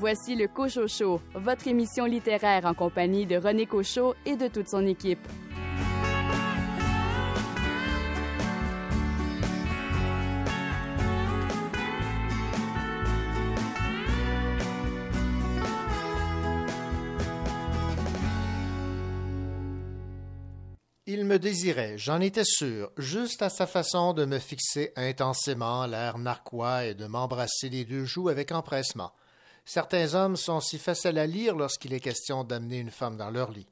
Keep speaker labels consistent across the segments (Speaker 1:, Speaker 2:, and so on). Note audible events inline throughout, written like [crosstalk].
Speaker 1: voici le Cochot Show, votre émission littéraire en compagnie de René Cochot et de toute son équipe.
Speaker 2: Il me désirait, j'en étais sûr, juste à sa façon de me fixer intensément l'air narquois et de m'embrasser les deux joues avec empressement. Certains hommes sont si faciles à lire lorsqu'il est question d'amener une femme dans leur lit.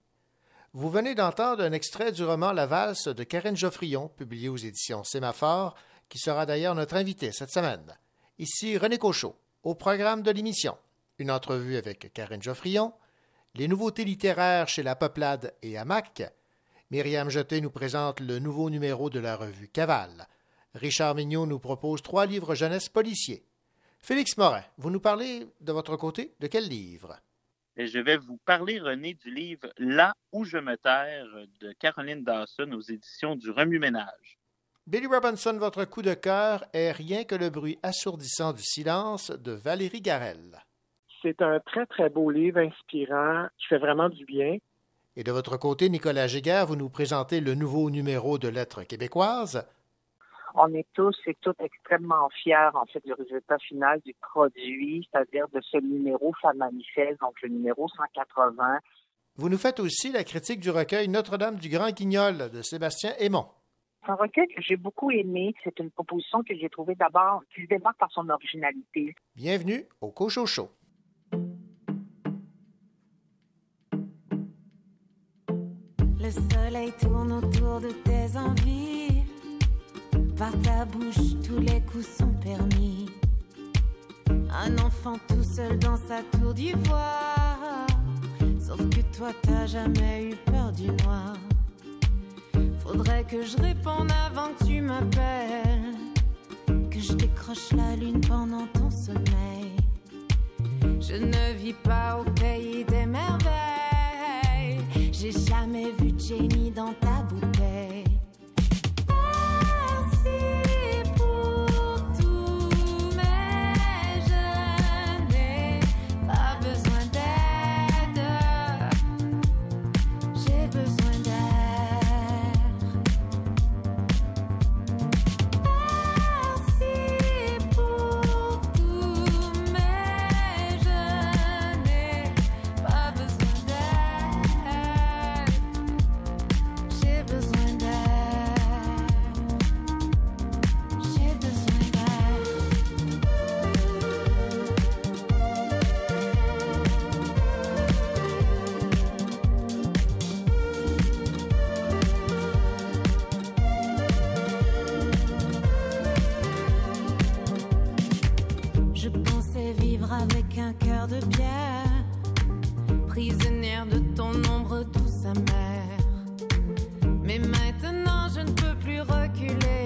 Speaker 2: Vous venez d'entendre un extrait du roman La valse de Karine Geoffrion, publié aux éditions Sémaphore, qui sera d'ailleurs notre invité cette semaine. Ici René Cochot, au programme de l'émission. Une entrevue avec Karine Geoffrion, les nouveautés littéraires chez La Peuplade et Hamac, Myriam Jeté nous présente le nouveau numéro de la revue Cavale. Richard Mignot nous propose trois livres jeunesse policiers. Félix Morin, vous nous parlez de votre côté de quel livre?
Speaker 3: je vais vous parler, René, du livre Là où je me terre de Caroline Dawson aux éditions du Remue-Ménage.
Speaker 2: Billy Robinson, votre coup de cœur est Rien que le bruit assourdissant du silence de Valérie Garel.
Speaker 4: C'est un très, très beau livre inspirant qui fait vraiment du bien.
Speaker 2: Et de votre côté, Nicolas Giguère, vous nous présentez le nouveau numéro de Lettres québécoises.
Speaker 5: On est tous et toutes extrêmement fiers, en fait, du résultat final du produit, c'est-à-dire de ce numéro Femme manifeste, donc le numéro 180.
Speaker 2: Vous nous faites aussi la critique du recueil Notre-Dame du Grand Guignol de Sébastien Aymon.
Speaker 5: C'est un recueil que j'ai beaucoup aimé. C'est une proposition que j'ai trouvée d'abord qui se démarque par son originalité.
Speaker 2: Bienvenue au Cochocho.
Speaker 6: Le soleil tourne autour de tes envies. Par ta bouche, tous les coups sont permis. Un enfant tout seul dans sa tour d'ivoire. Sauf que toi, t'as jamais eu peur du noir. Faudrait que je réponde avant que tu m'appelles. Que je décroche la lune pendant ton sommeil. Je ne vis pas au pays des merveilles. J'ai jamais vu Jenny dans ta bouteille.
Speaker 7: de
Speaker 6: pierre, prisonnière de ton ombre douce amère. Mais maintenant je ne peux plus reculer.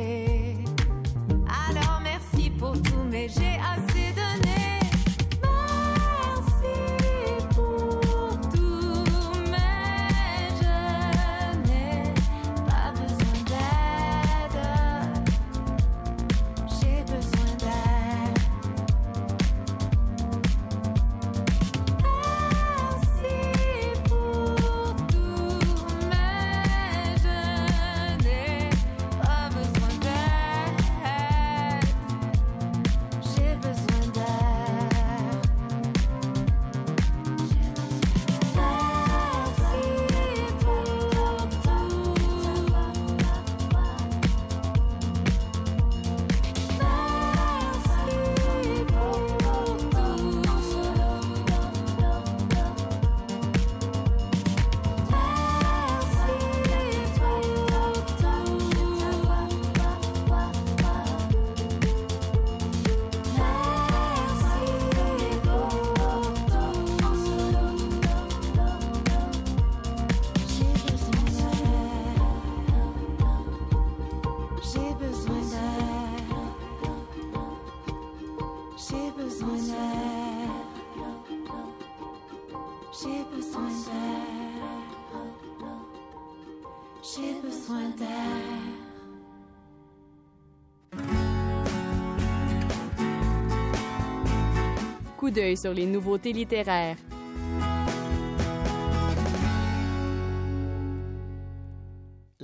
Speaker 7: D'œil sur les nouveautés littéraires.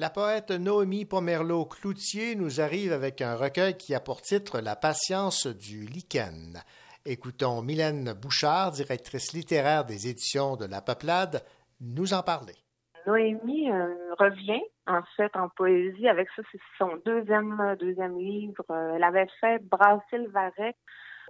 Speaker 8: La poète Noémie Pomerleau-Cloutier nous arrive avec un recueil qui a pour titre La patience du lichen. Écoutons Mylène Bouchard, directrice littéraire des éditions de La Peuplade, nous en parler.
Speaker 5: Noémie euh, revient en fait en poésie avec ça, c'est son deuxième deuxième livre. Euh, elle avait fait Brasser le Varec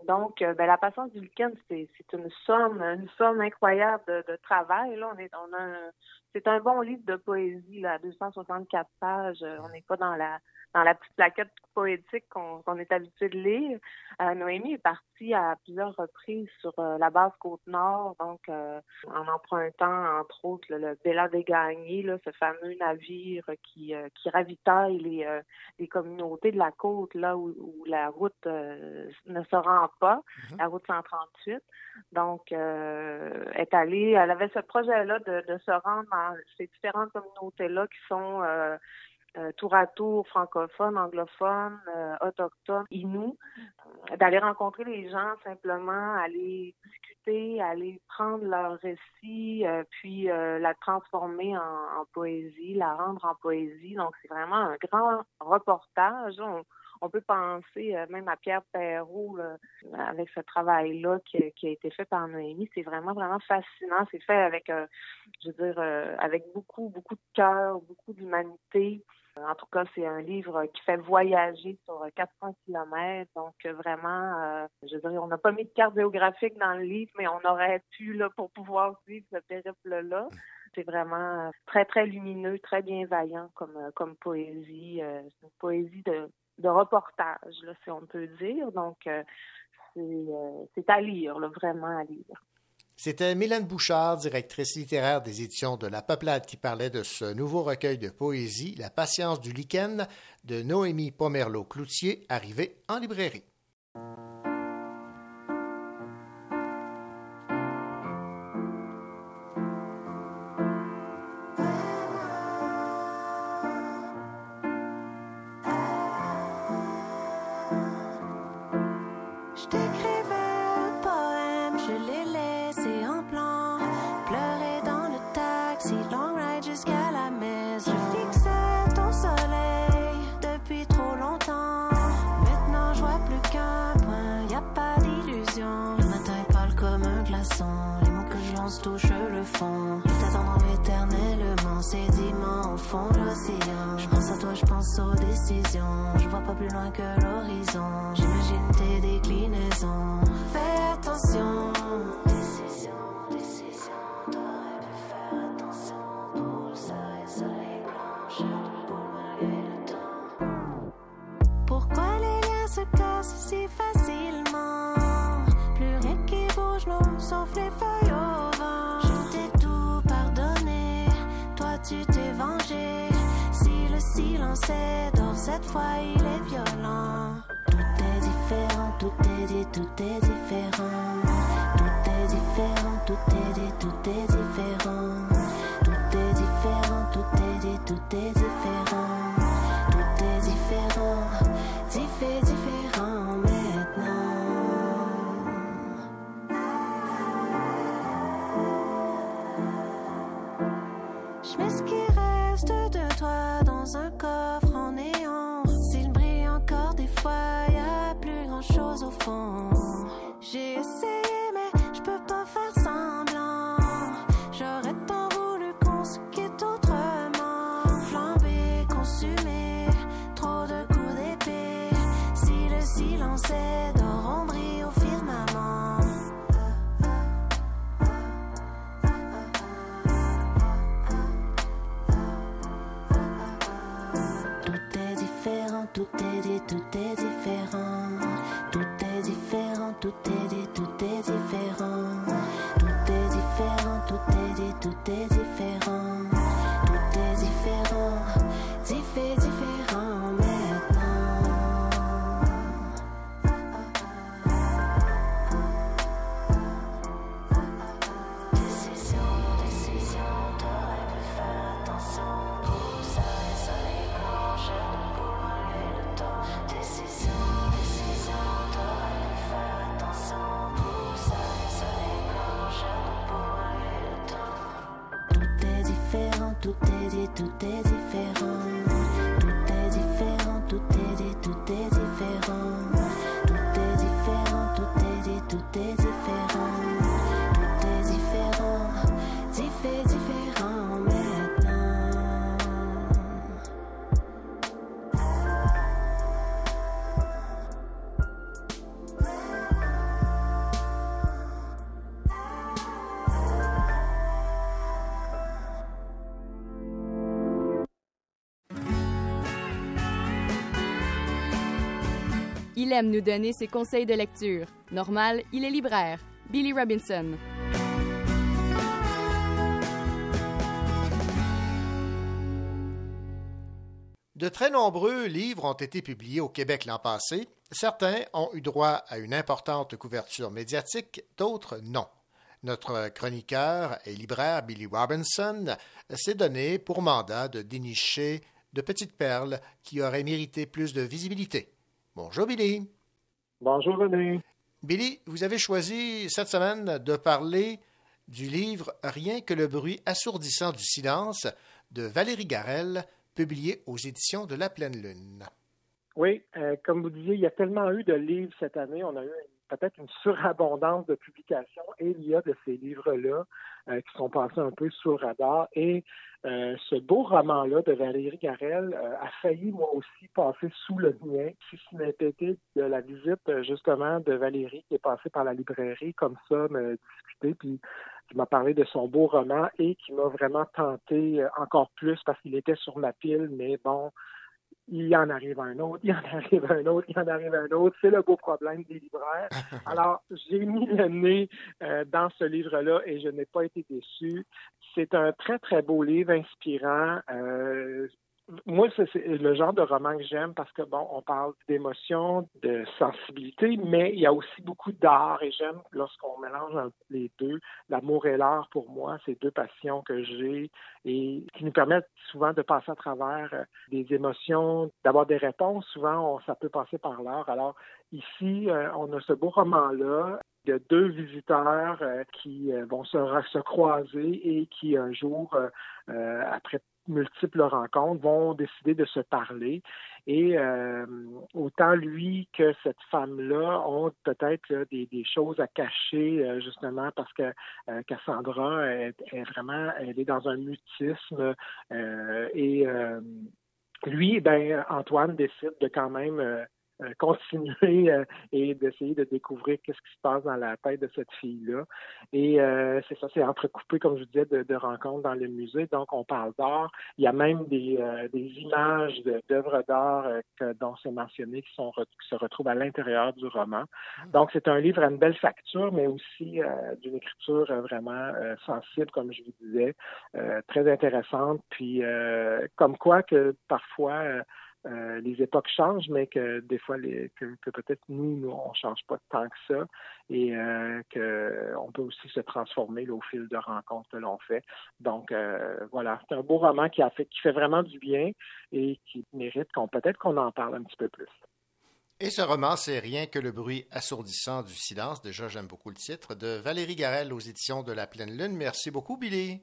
Speaker 5: donc, euh, ben, la patience du week-end, c'est une somme, une somme incroyable de, travail. Là, on est, on a, c'est un bon livre de poésie, là, 264 pages. On n'est pas dans la, dans la petite plaquette poétique qu'on est habitué de lire. Euh, Noémie est partie à plusieurs reprises sur euh, la base Côte-Nord, donc euh, en empruntant entre autres le Bella des Gagnés, là, ce fameux navire qui, qui ravitaille les, les communautés de la côte, là où, la route ne se rend pas, mm-hmm. la route 138. Donc, est allée, elle avait ce projet-là de, de se rendre dans ces différentes communautés-là qui sont euh, tour à tour francophones, anglophones, euh, autochtones, euh, d'aller rencontrer les gens simplement, aller discuter, aller prendre leur récit, puis la transformer en, poésie, la rendre en poésie. Donc c'est vraiment un grand reportage. Peut penser même à Pierre Perrault avec ce travail-là qui, a été fait par Noémie. C'est vraiment, vraiment fascinant. C'est fait avec, je veux dire, avec beaucoup, beaucoup de cœur, beaucoup d'humanité. En tout cas, c'est un livre qui fait voyager sur 400 km. Donc, vraiment, euh, je dirais, on n'a pas mis de carte géographique dans le livre, mais on aurait pu là, pour pouvoir vivre ce périple-là. C'est vraiment euh, très, très lumineux, très bienveillant comme, euh, comme poésie. Une poésie de, de reportage, si on peut dire. Donc, c'est à lire, vraiment à lire.
Speaker 8: C'était Mylène Bouchard, directrice littéraire des éditions de La Peuplade, qui parlait de ce nouveau recueil de poésie, La patience du lichen, de Noémie Pomerleau-Cloutier, arrivé en librairie.
Speaker 1: Il aime nous donner ses conseils de lecture. Normal, il est libraire. Billy Robinson.
Speaker 2: De très nombreux livres ont été publiés au Québec l'an passé. Certains ont eu droit à une importante couverture médiatique, d'autres non. Notre chroniqueur et libraire Billy Robinson s'est donné pour mandat de dénicher de petites perles qui auraient mérité plus de visibilité. Bonjour Billy.
Speaker 4: Bonjour René.
Speaker 2: Billy, vous avez choisi cette semaine de parler du livre Rien que le bruit assourdissant du silence de Valérie Garel, publié aux éditions de La Pleine Lune.
Speaker 4: Oui, euh, comme vous disiez, il y a tellement eu de livres cette année. On a eu peut-être une surabondance de publications et il y a de ces livres-là euh, qui sont passés un peu sous le radar. Et euh, ce beau roman-là de Valérie Garel euh, a failli, moi aussi, passer sous le mien, si ce n'était de la visite, justement, de Valérie qui est passée par la librairie comme ça, me discuter, puis qui m'a parlé de son beau roman et qui m'a vraiment tenté encore plus parce qu'il était sur ma pile, mais bon, il en arrive un autre, il en [laughs] arrive un autre, il en arrive un autre. C'est le beau problème des libraires. [laughs] Alors, j'ai mis le nez euh, dans ce livre-là et je n'ai pas été déçu. C'est un très, très beau livre, inspirant. Euh, moi, c'est le genre de roman que j'aime parce que, bon, on parle d'émotion, de sensibilité, mais il y a aussi beaucoup d'art et j'aime lorsqu'on mélange les deux. L'amour et l'art, pour moi, c'est deux passions que j'ai et qui nous permettent souvent de passer à travers euh, des émotions, d'avoir des réponses. Souvent, on- ça peut passer par l'art. Alors, ici, euh, on a ce beau roman-là de deux visiteurs euh, qui vont se, se croiser et qui, un jour, après multiples rencontres, vont décider de se parler. Et euh, autant lui que cette femme-là ont peut-être des, choses à cacher, euh, justement, parce que euh, Cassandra est, est vraiment, elle est dans un mutisme. et lui, ben, Antoine décide de quand même euh, continuer euh, et d'essayer de découvrir qu'est-ce qui se passe dans la tête de cette fille-là. Et euh, c'est ça, c'est entrecoupé, comme je vous disais, de, de rencontres dans le musée. Donc, on parle d'art. Il y a même des, euh, des images de- d'œuvres d'art euh, dont c'est mentionné qui, sont, qui se retrouvent à l'intérieur du roman. Donc, c'est un livre à une belle facture, mais aussi euh, d'une écriture vraiment euh, sensible, comme je vous disais, euh, très intéressante. Puis, euh, comme quoi que parfois, euh, les époques changent, mais que des fois, les, que, que peut-être nous, nous, on change pas tant que ça et euh, qu'on peut aussi se transformer là, au fil de rencontres que l'on fait. Donc, euh, voilà, c'est un beau roman qui, a fait, qui fait vraiment du bien et qui mérite qu'on peut-être qu'on en parle un petit peu plus.
Speaker 2: Et ce roman, c'est Rien que le bruit assourdissant du silence. Déjà, j'aime beaucoup le titre. De Valérie Garel aux éditions de La Pleine Lune. Merci beaucoup, Billy.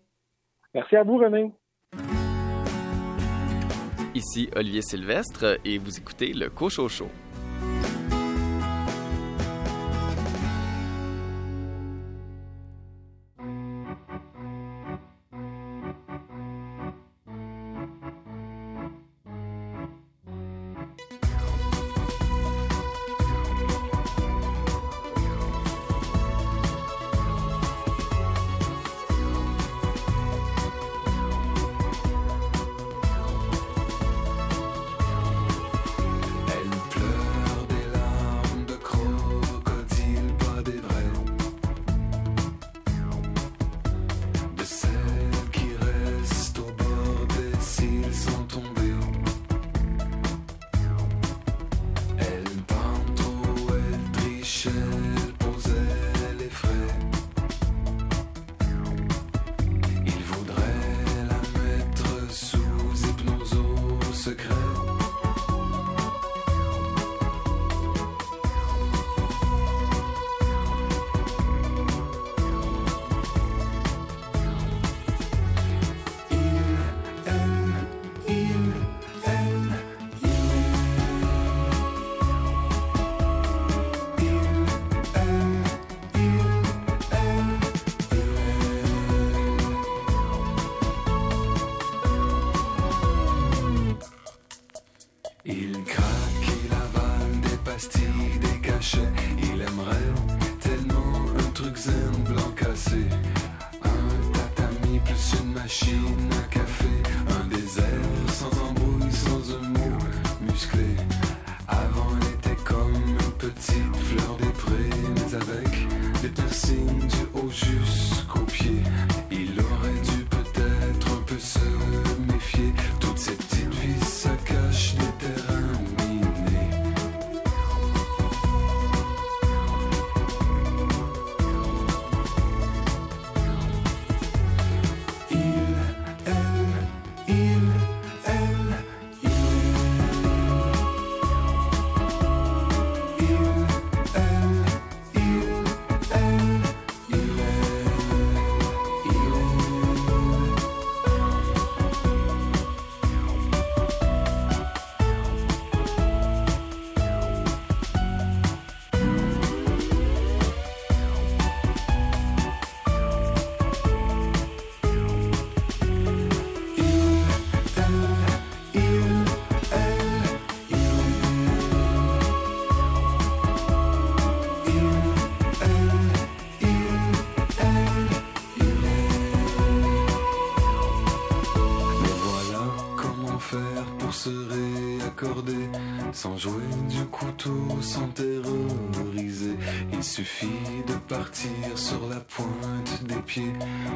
Speaker 4: Merci à vous, René.
Speaker 9: Ici Olivier Sylvestre et vous écoutez le Cocho Show.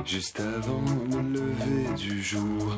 Speaker 10: Juste avant le lever du jour.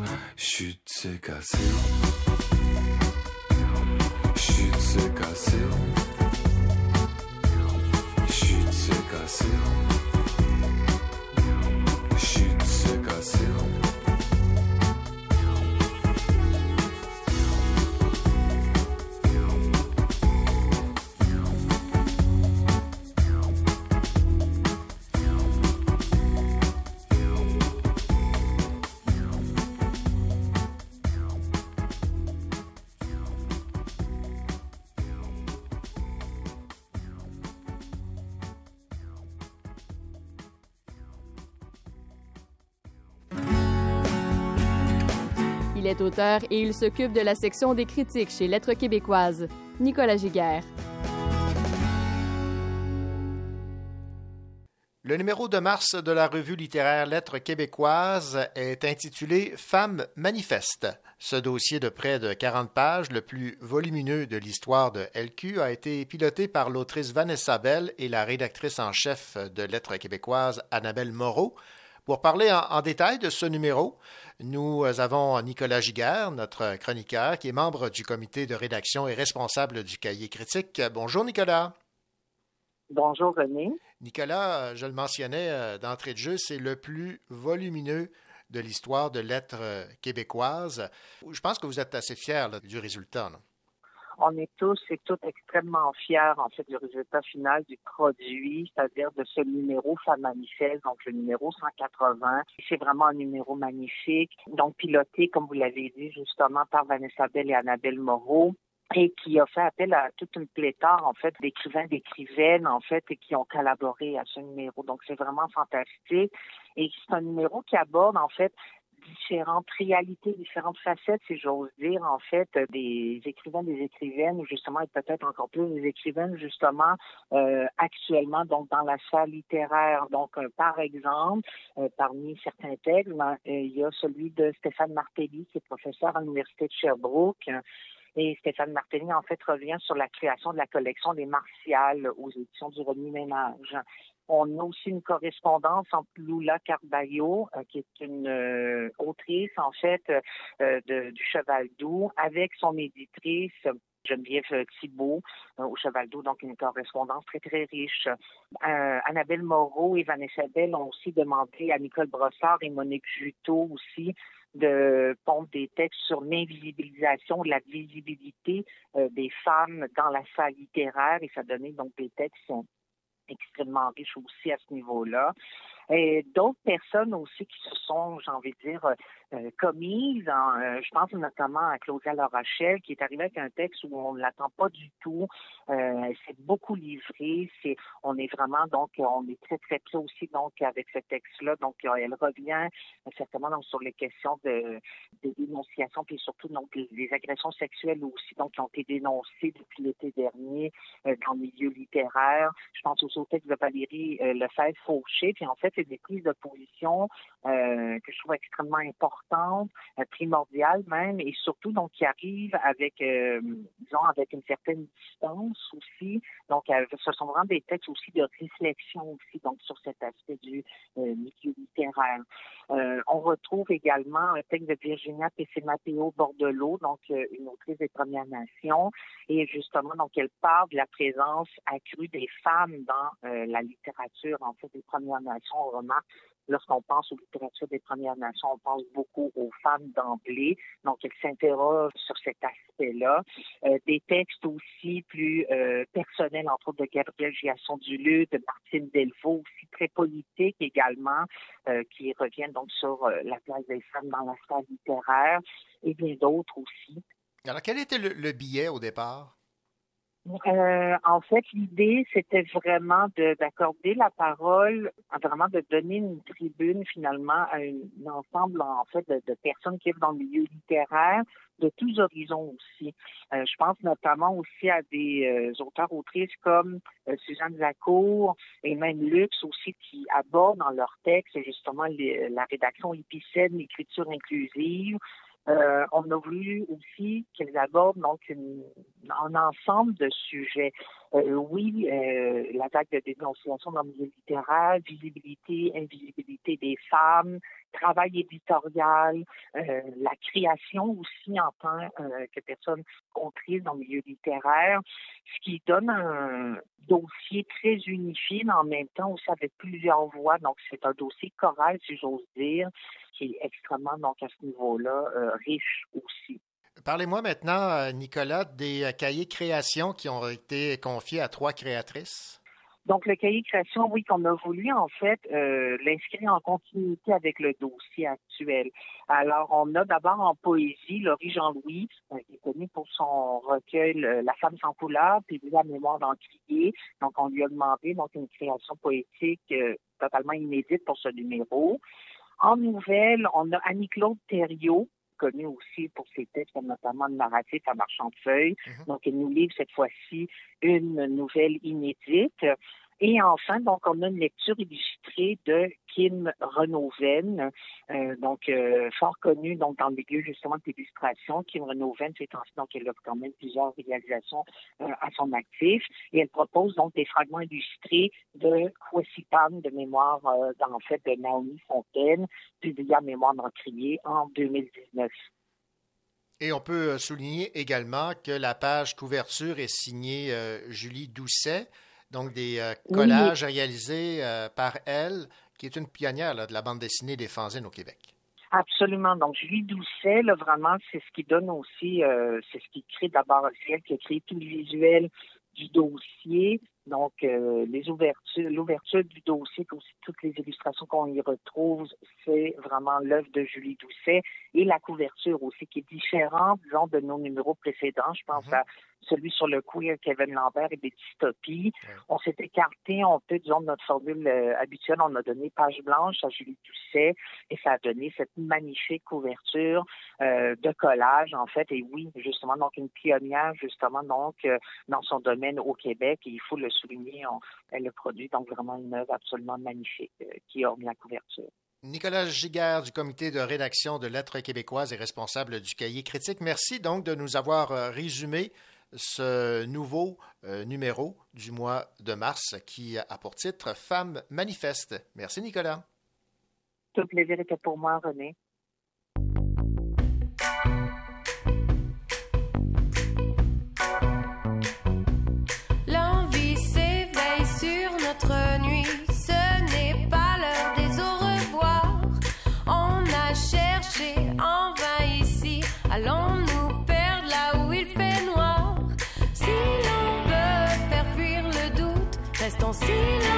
Speaker 1: Il est auteur et il s'occupe de la section des critiques chez Lettres québécoises. Nicolas Giguère.
Speaker 2: Le numéro de mars de la revue littéraire Lettres québécoises est intitulé Femmes manifestes. Ce dossier de près de 40 pages, le plus volumineux de l'histoire de LQ, a été piloté par l'autrice Vanessa Bell et la rédactrice en chef de Lettres québécoises Annabelle Moreau. Pour parler en, en détail de ce numéro, nous avons Nicolas Giguère, notre chroniqueur, qui est membre du comité de rédaction et responsable du cahier critique. Bonjour Nicolas.
Speaker 11: Bonjour René.
Speaker 2: Nicolas, je le mentionnais euh, d'entrée de jeu, c'est le plus volumineux de l'histoire de lettres euh, québécoises. Je pense que vous êtes assez fiers là, du résultat.
Speaker 11: On est tous et toutes extrêmement fiers en fait du résultat final du produit, c'est-à-dire de ce numéro Manifeste, donc le numéro 180. C'est vraiment un numéro magnifique, donc piloté, comme vous l'avez dit, justement par Vanessa Bell et Annabelle Moreau et qui a fait appel à toute une pléthore en fait d'écrivains, d'écrivaines en fait et qui ont collaboré à ce numéro. Donc c'est vraiment fantastique et c'est un numéro qui aborde en fait différentes réalités, différentes facettes, si j'ose dire, en fait, des écrivains, des écrivaines, ou justement, et peut-être encore plus des écrivaines, justement, euh, actuellement, donc dans la salle littéraire. Donc, euh, par exemple, euh, parmi certains textes, ben, euh, il y a celui de Stéphane Martelly, qui est professeur à l'Université de Sherbrooke. Et Stéphane Martelly, en fait, revient sur la création de la collection des Martiales aux éditions du Remue-Ménage. On a aussi une correspondance entre Lula Carballo, euh, qui est une euh, autrice, en fait, euh, du Cheval Doux, avec son éditrice, Geneviève Thibault au Cheval d'Eau, donc une correspondance très, très riche. Annabelle Moreau et Vanessa Bell ont aussi demandé à Nicole Brossard et Monique Juteau aussi de pondre des textes sur l'invisibilisation, la visibilité des femmes dans la salle littéraire et ça donnait donc des textes extrêmement riches aussi à ce niveau-là. Et d'autres personnes aussi qui se sont, j'ai envie de dire, euh, commises. Euh, je pense notamment à Claudia Larochelle, qui est arrivée avec un texte où on ne l'attend pas du tout. Euh, s'est beaucoup livrée. C'est, on est vraiment, donc, on est très, très près aussi, donc, avec ce texte-là. Donc, elle revient certainement donc, sur les questions de, de dénonciation, puis surtout, donc, les agressions sexuelles aussi, donc, qui ont été dénoncées depuis l'été dernier euh, dans le milieu littéraire. Je pense aussi au texte de Valérie euh, Lefebvre-Fauché. Puis, en fait, fait, c'est des prises de position euh, que je trouve extrêmement importantes, euh, primordiales même, et surtout donc qui arrivent avec, euh, disons, avec une certaine distance aussi. Donc, ce sont vraiment des textes aussi de réflexion aussi, donc sur cet aspect du milieu littéraire. On retrouve également un texte de Virginia Pesce-Matteo Bordelot, donc une autrice des Premières Nations, et justement, donc elle parle de la présence accrue des femmes dans la littérature, en fait, des Premières Nations. Lorsqu'on pense aux littératures des Premières Nations, on pense beaucoup aux femmes d'emblée. Donc, elle s'interroge sur cet aspect-là. Euh, des textes aussi plus euh, personnels, entre autres de Gabriel Giasson Duluth, de Martine Delvaux, aussi très politiques également, euh, qui reviennent donc sur la place des femmes dans la sphère littéraire et bien d'autres aussi.
Speaker 2: Alors, quel était le billet au départ?
Speaker 11: Euh, en fait, l'idée, c'était vraiment de- d'accorder la parole, vraiment de donner une tribune finalement à un, ensemble en fait de, personnes qui vivent dans le milieu littéraire, de tous horizons aussi. Euh, je pense notamment aussi à des euh, auteurs autrices comme Suzanne Lacour et même Lux aussi qui abordent dans leurs textes justement les- la rédaction épicène, l'écriture inclusive. Euh, on a voulu aussi qu'elles abordent donc un ensemble de sujets. Euh, oui, euh, la vague de dénonciation dans le milieu littéraire, visibilité, invisibilité des femmes, travail éditorial, euh, la création aussi en tant euh, que personne autrice dans le milieu littéraire, ce qui donne un dossier très unifié, mais en même temps aussi avec plusieurs voix. Donc, c'est un dossier choral, si j'ose dire, qui est extrêmement, donc, à ce niveau-là, euh, riche aussi.
Speaker 2: Parlez-moi maintenant, euh, Nicolas, des euh, cahiers création qui ont été confiés à trois créatrices.
Speaker 11: Donc, le cahier de création, oui, qu'on a voulu, en fait, euh, l'inscrire en continuité avec le dossier actuel. Alors, on a d'abord en poésie Laurie Jean-Louis, euh, qui est connu pour son recueil euh, La femme sans couleur, puis la mémoire d'Encrier. Donc, on lui a demandé donc une création poétique totalement inédite pour ce numéro. En nouvelle, on a Annie-Claude Thériault, connue aussi pour ses textes, notamment le narratif à marchand de feuilles. Donc, elle nous livre cette fois-ci une nouvelle inédite. Et enfin, donc, on a une lecture illustrée de Kim Renoven, euh, donc euh, fort connue dans le milieu justement de l'illustration. Kim Renoven, c'est ainsi donc elle a quand même plusieurs réalisations euh, à son actif et elle propose donc des fragments illustrés de Kwesipan de mémoire en fait de Naomi Fontaine, publié à mémoire d'Encrier en 2019.
Speaker 2: Et on peut souligner également que la page couverture est signée Julie Doucet, donc des euh,
Speaker 11: Oui.
Speaker 2: collages réalisés euh, par elle, qui est une pionnière là, de la bande dessinée des fanzines au Québec.
Speaker 11: Absolument. Donc, Julie Doucet, là, vraiment, c'est ce qui donne aussi, euh, c'est ce qui crée d'abord, c'est elle qui a créé tout le visuel du dossier. Donc, euh, les ouvertures, l'ouverture du dossier, aussi toutes les illustrations qu'on y retrouve, c'est vraiment l'œuvre de Julie Doucet. Et la couverture aussi, qui est différente, disons, de nos numéros précédents. Je pense à celui sur le queer, Kevin Lambert et des dystopies. On s'est écarté un peu, disons, de notre formule euh, habituelle. On a donné page blanche à Julie Doucet et ça a donné cette magnifique couverture euh, de collage, en fait. Et oui, justement, donc une pionnière, justement, donc, euh, dans son domaine au Québec. Et il faut le souligner, on- elle a produit donc vraiment une œuvre absolument magnifique euh, qui orne la couverture.
Speaker 2: Nicolas Giguère du comité de rédaction de Lettres québécoises et responsable du cahier critique. Merci donc de nous avoir résumé ce nouveau euh, numéro du mois de mars qui a pour titre Femmes manifestes. Merci Nicolas.
Speaker 11: Tout plaisir était pour moi, René.
Speaker 12: seen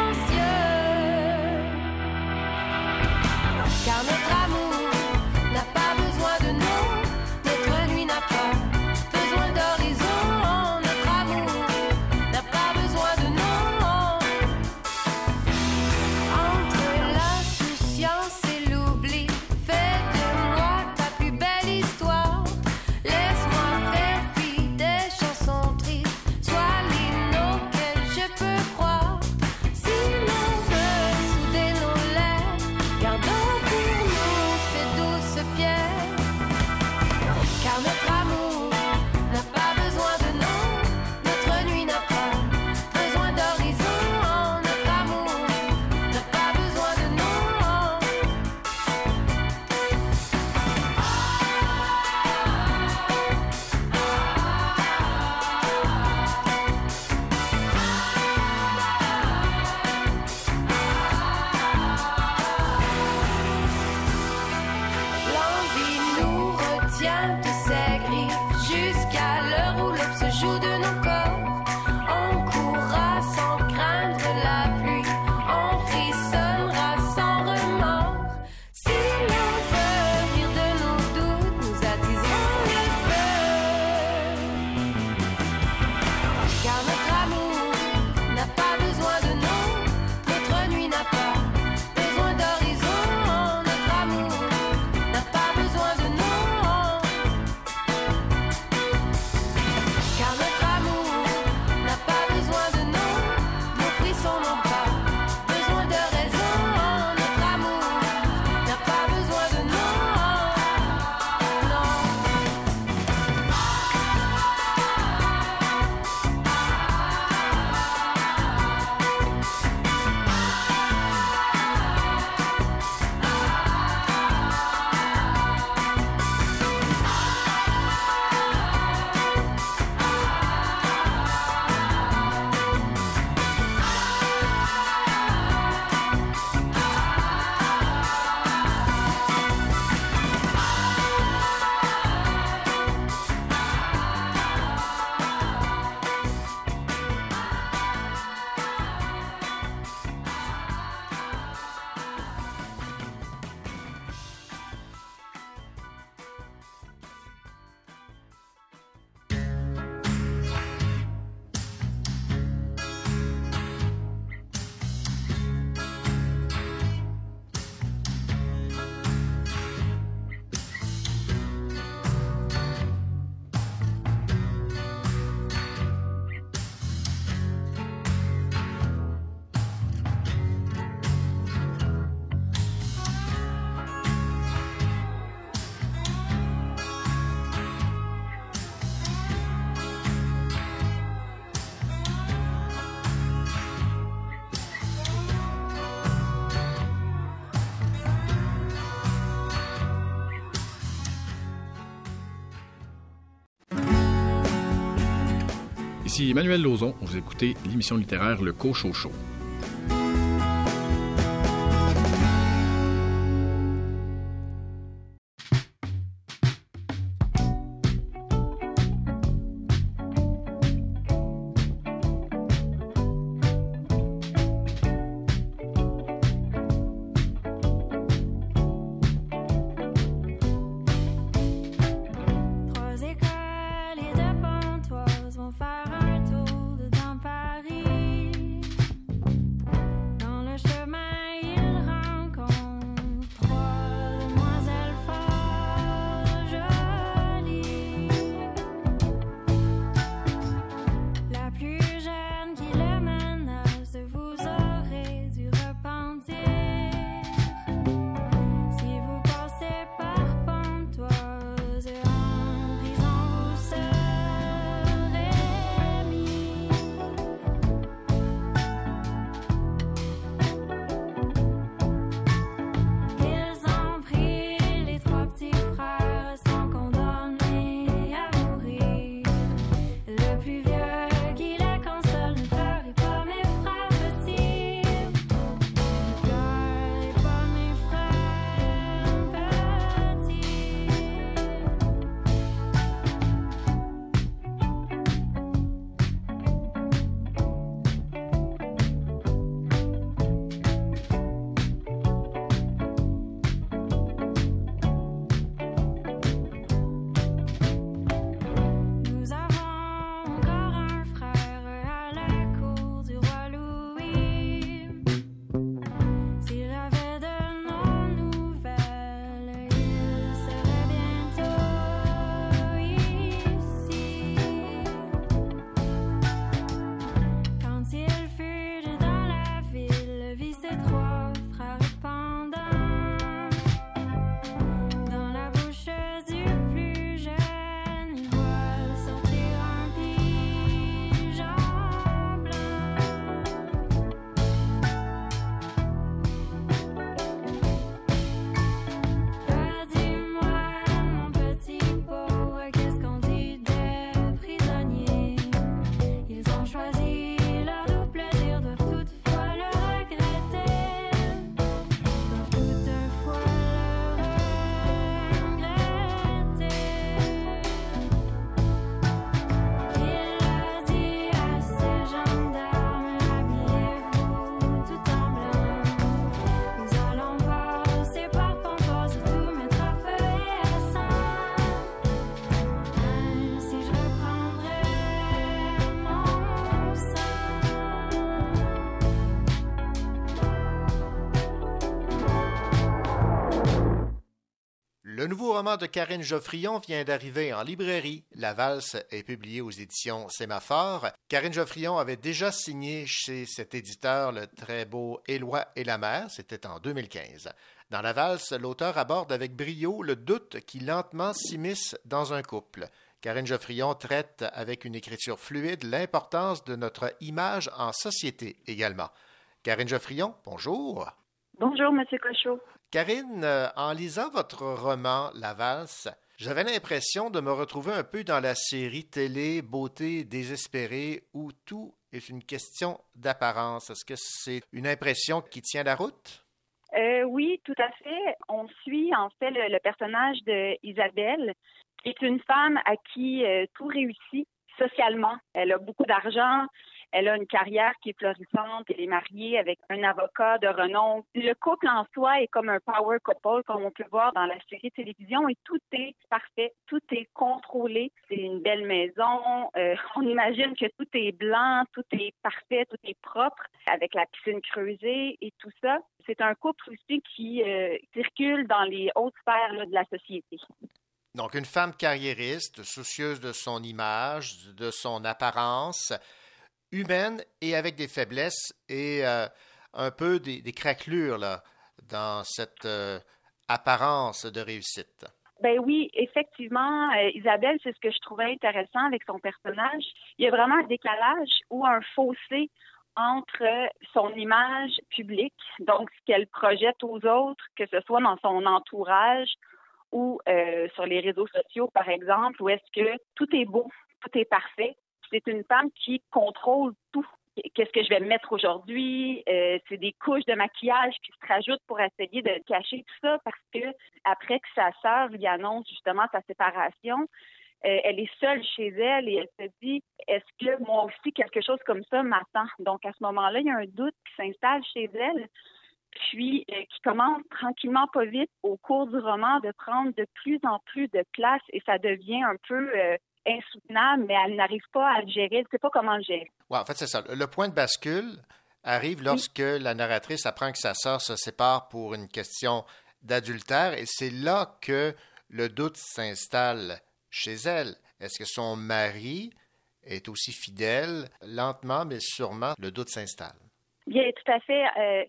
Speaker 12: Ici
Speaker 13: Emmanuel Lauzon, vous écoutez l'émission littéraire Le Cochot Show.
Speaker 6: De
Speaker 2: Karine Geoffrion vient d'arriver en librairie. La valse est publiée aux éditions Sémaphore. Karine Geoffrion avait déjà signé chez cet éditeur le très beau Éloi et la mer, c'était en 2015. Dans la valse, l'auteur aborde avec brio le doute qui lentement s'immisce dans un couple. Karine Geoffrion traite avec une écriture fluide l'importance de notre image en société également. Karine Geoffrion, bonjour.
Speaker 14: Bonjour, Monsieur Cochot.
Speaker 2: Karine, euh, en lisant votre roman La valse, j'avais l'impression de me retrouver un peu dans la série télé Beauté désespérée où tout est une question d'apparence. Est-ce que c'est une impression qui tient la route?
Speaker 14: Euh, oui, tout à fait. On suit en fait le, personnage de Isabelle, qui est une femme à qui euh, tout réussit socialement. Elle a beaucoup d'argent, elle a une carrière qui est florissante. Elle est mariée avec un avocat de renom. Le couple en soi est comme un power couple, comme on peut voir dans la série télévision, et tout est parfait, tout est contrôlé. C'est une belle maison. Euh, [laughs] on imagine que tout est blanc, tout est parfait, tout est propre, avec la piscine creusée et tout ça. C'est un couple aussi qui euh, circule dans les hautes sphères de la société.
Speaker 2: Donc, une femme carriériste, soucieuse de son image, de son apparence, humaine et avec des faiblesses et euh, un peu des, craquelures dans cette euh, apparence de réussite.
Speaker 14: Ben oui, effectivement, euh, Isabelle, c'est ce que je trouvais intéressant avec son personnage. Il y a vraiment un décalage ou un fossé entre son image publique, donc ce qu'elle projette aux autres, que ce soit dans son entourage ou sur les réseaux sociaux, par exemple, où est-ce que tout est beau, tout est parfait, c'est une femme qui contrôle tout. Qu'est-ce que je vais mettre aujourd'hui? Euh, c'est des couches de maquillage qui se rajoutent pour essayer de cacher tout ça parce que après que sa sœur lui annonce justement sa séparation, euh, elle est seule chez elle et elle se dit est-ce que moi aussi quelque chose comme ça m'attend? Donc à ce moment-là, il y a un doute qui s'installe chez elle puis euh, qui commence tranquillement, pas vite, au cours du roman, de prendre de plus en plus de place et ça devient un peu insoutenable, mais elle n'arrive pas à le gérer. Elle ne sait pas comment le gérer.
Speaker 2: Ouais, en fait, c'est ça. Le point de bascule arrive lorsque la narratrice apprend que sa sœur se sépare pour une question d'adultère et c'est là que le doute s'installe chez elle. Est-ce que son mari est aussi fidèle? Lentement, mais sûrement, le doute s'installe.
Speaker 14: Bien, tout à fait. Euh,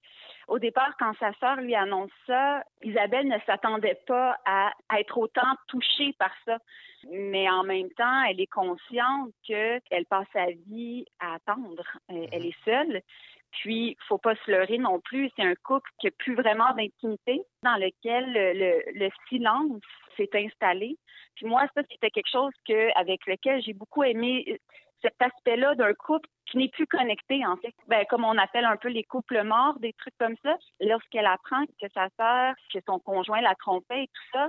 Speaker 14: au départ, quand sa sœur lui annonce ça, Isabelle ne s'attendait pas à, être autant touchée par ça. Mais en même temps, elle est consciente qu'elle passe sa vie à attendre. Euh, elle, est seule. Puis, faut pas se leurrer non plus. C'est un couple qui n'a plus vraiment d'intimité, dans lequel le, silence s'est installé. Puis moi, ça, c'était quelque chose que, avec lequel j'ai beaucoup aimé cet aspect-là d'un couple n'est plus connecté, en fait. Ben, comme on appelle un peu les couples morts, des trucs comme ça. Lorsqu'elle apprend que sa sœur, que son conjoint la trompait et tout ça,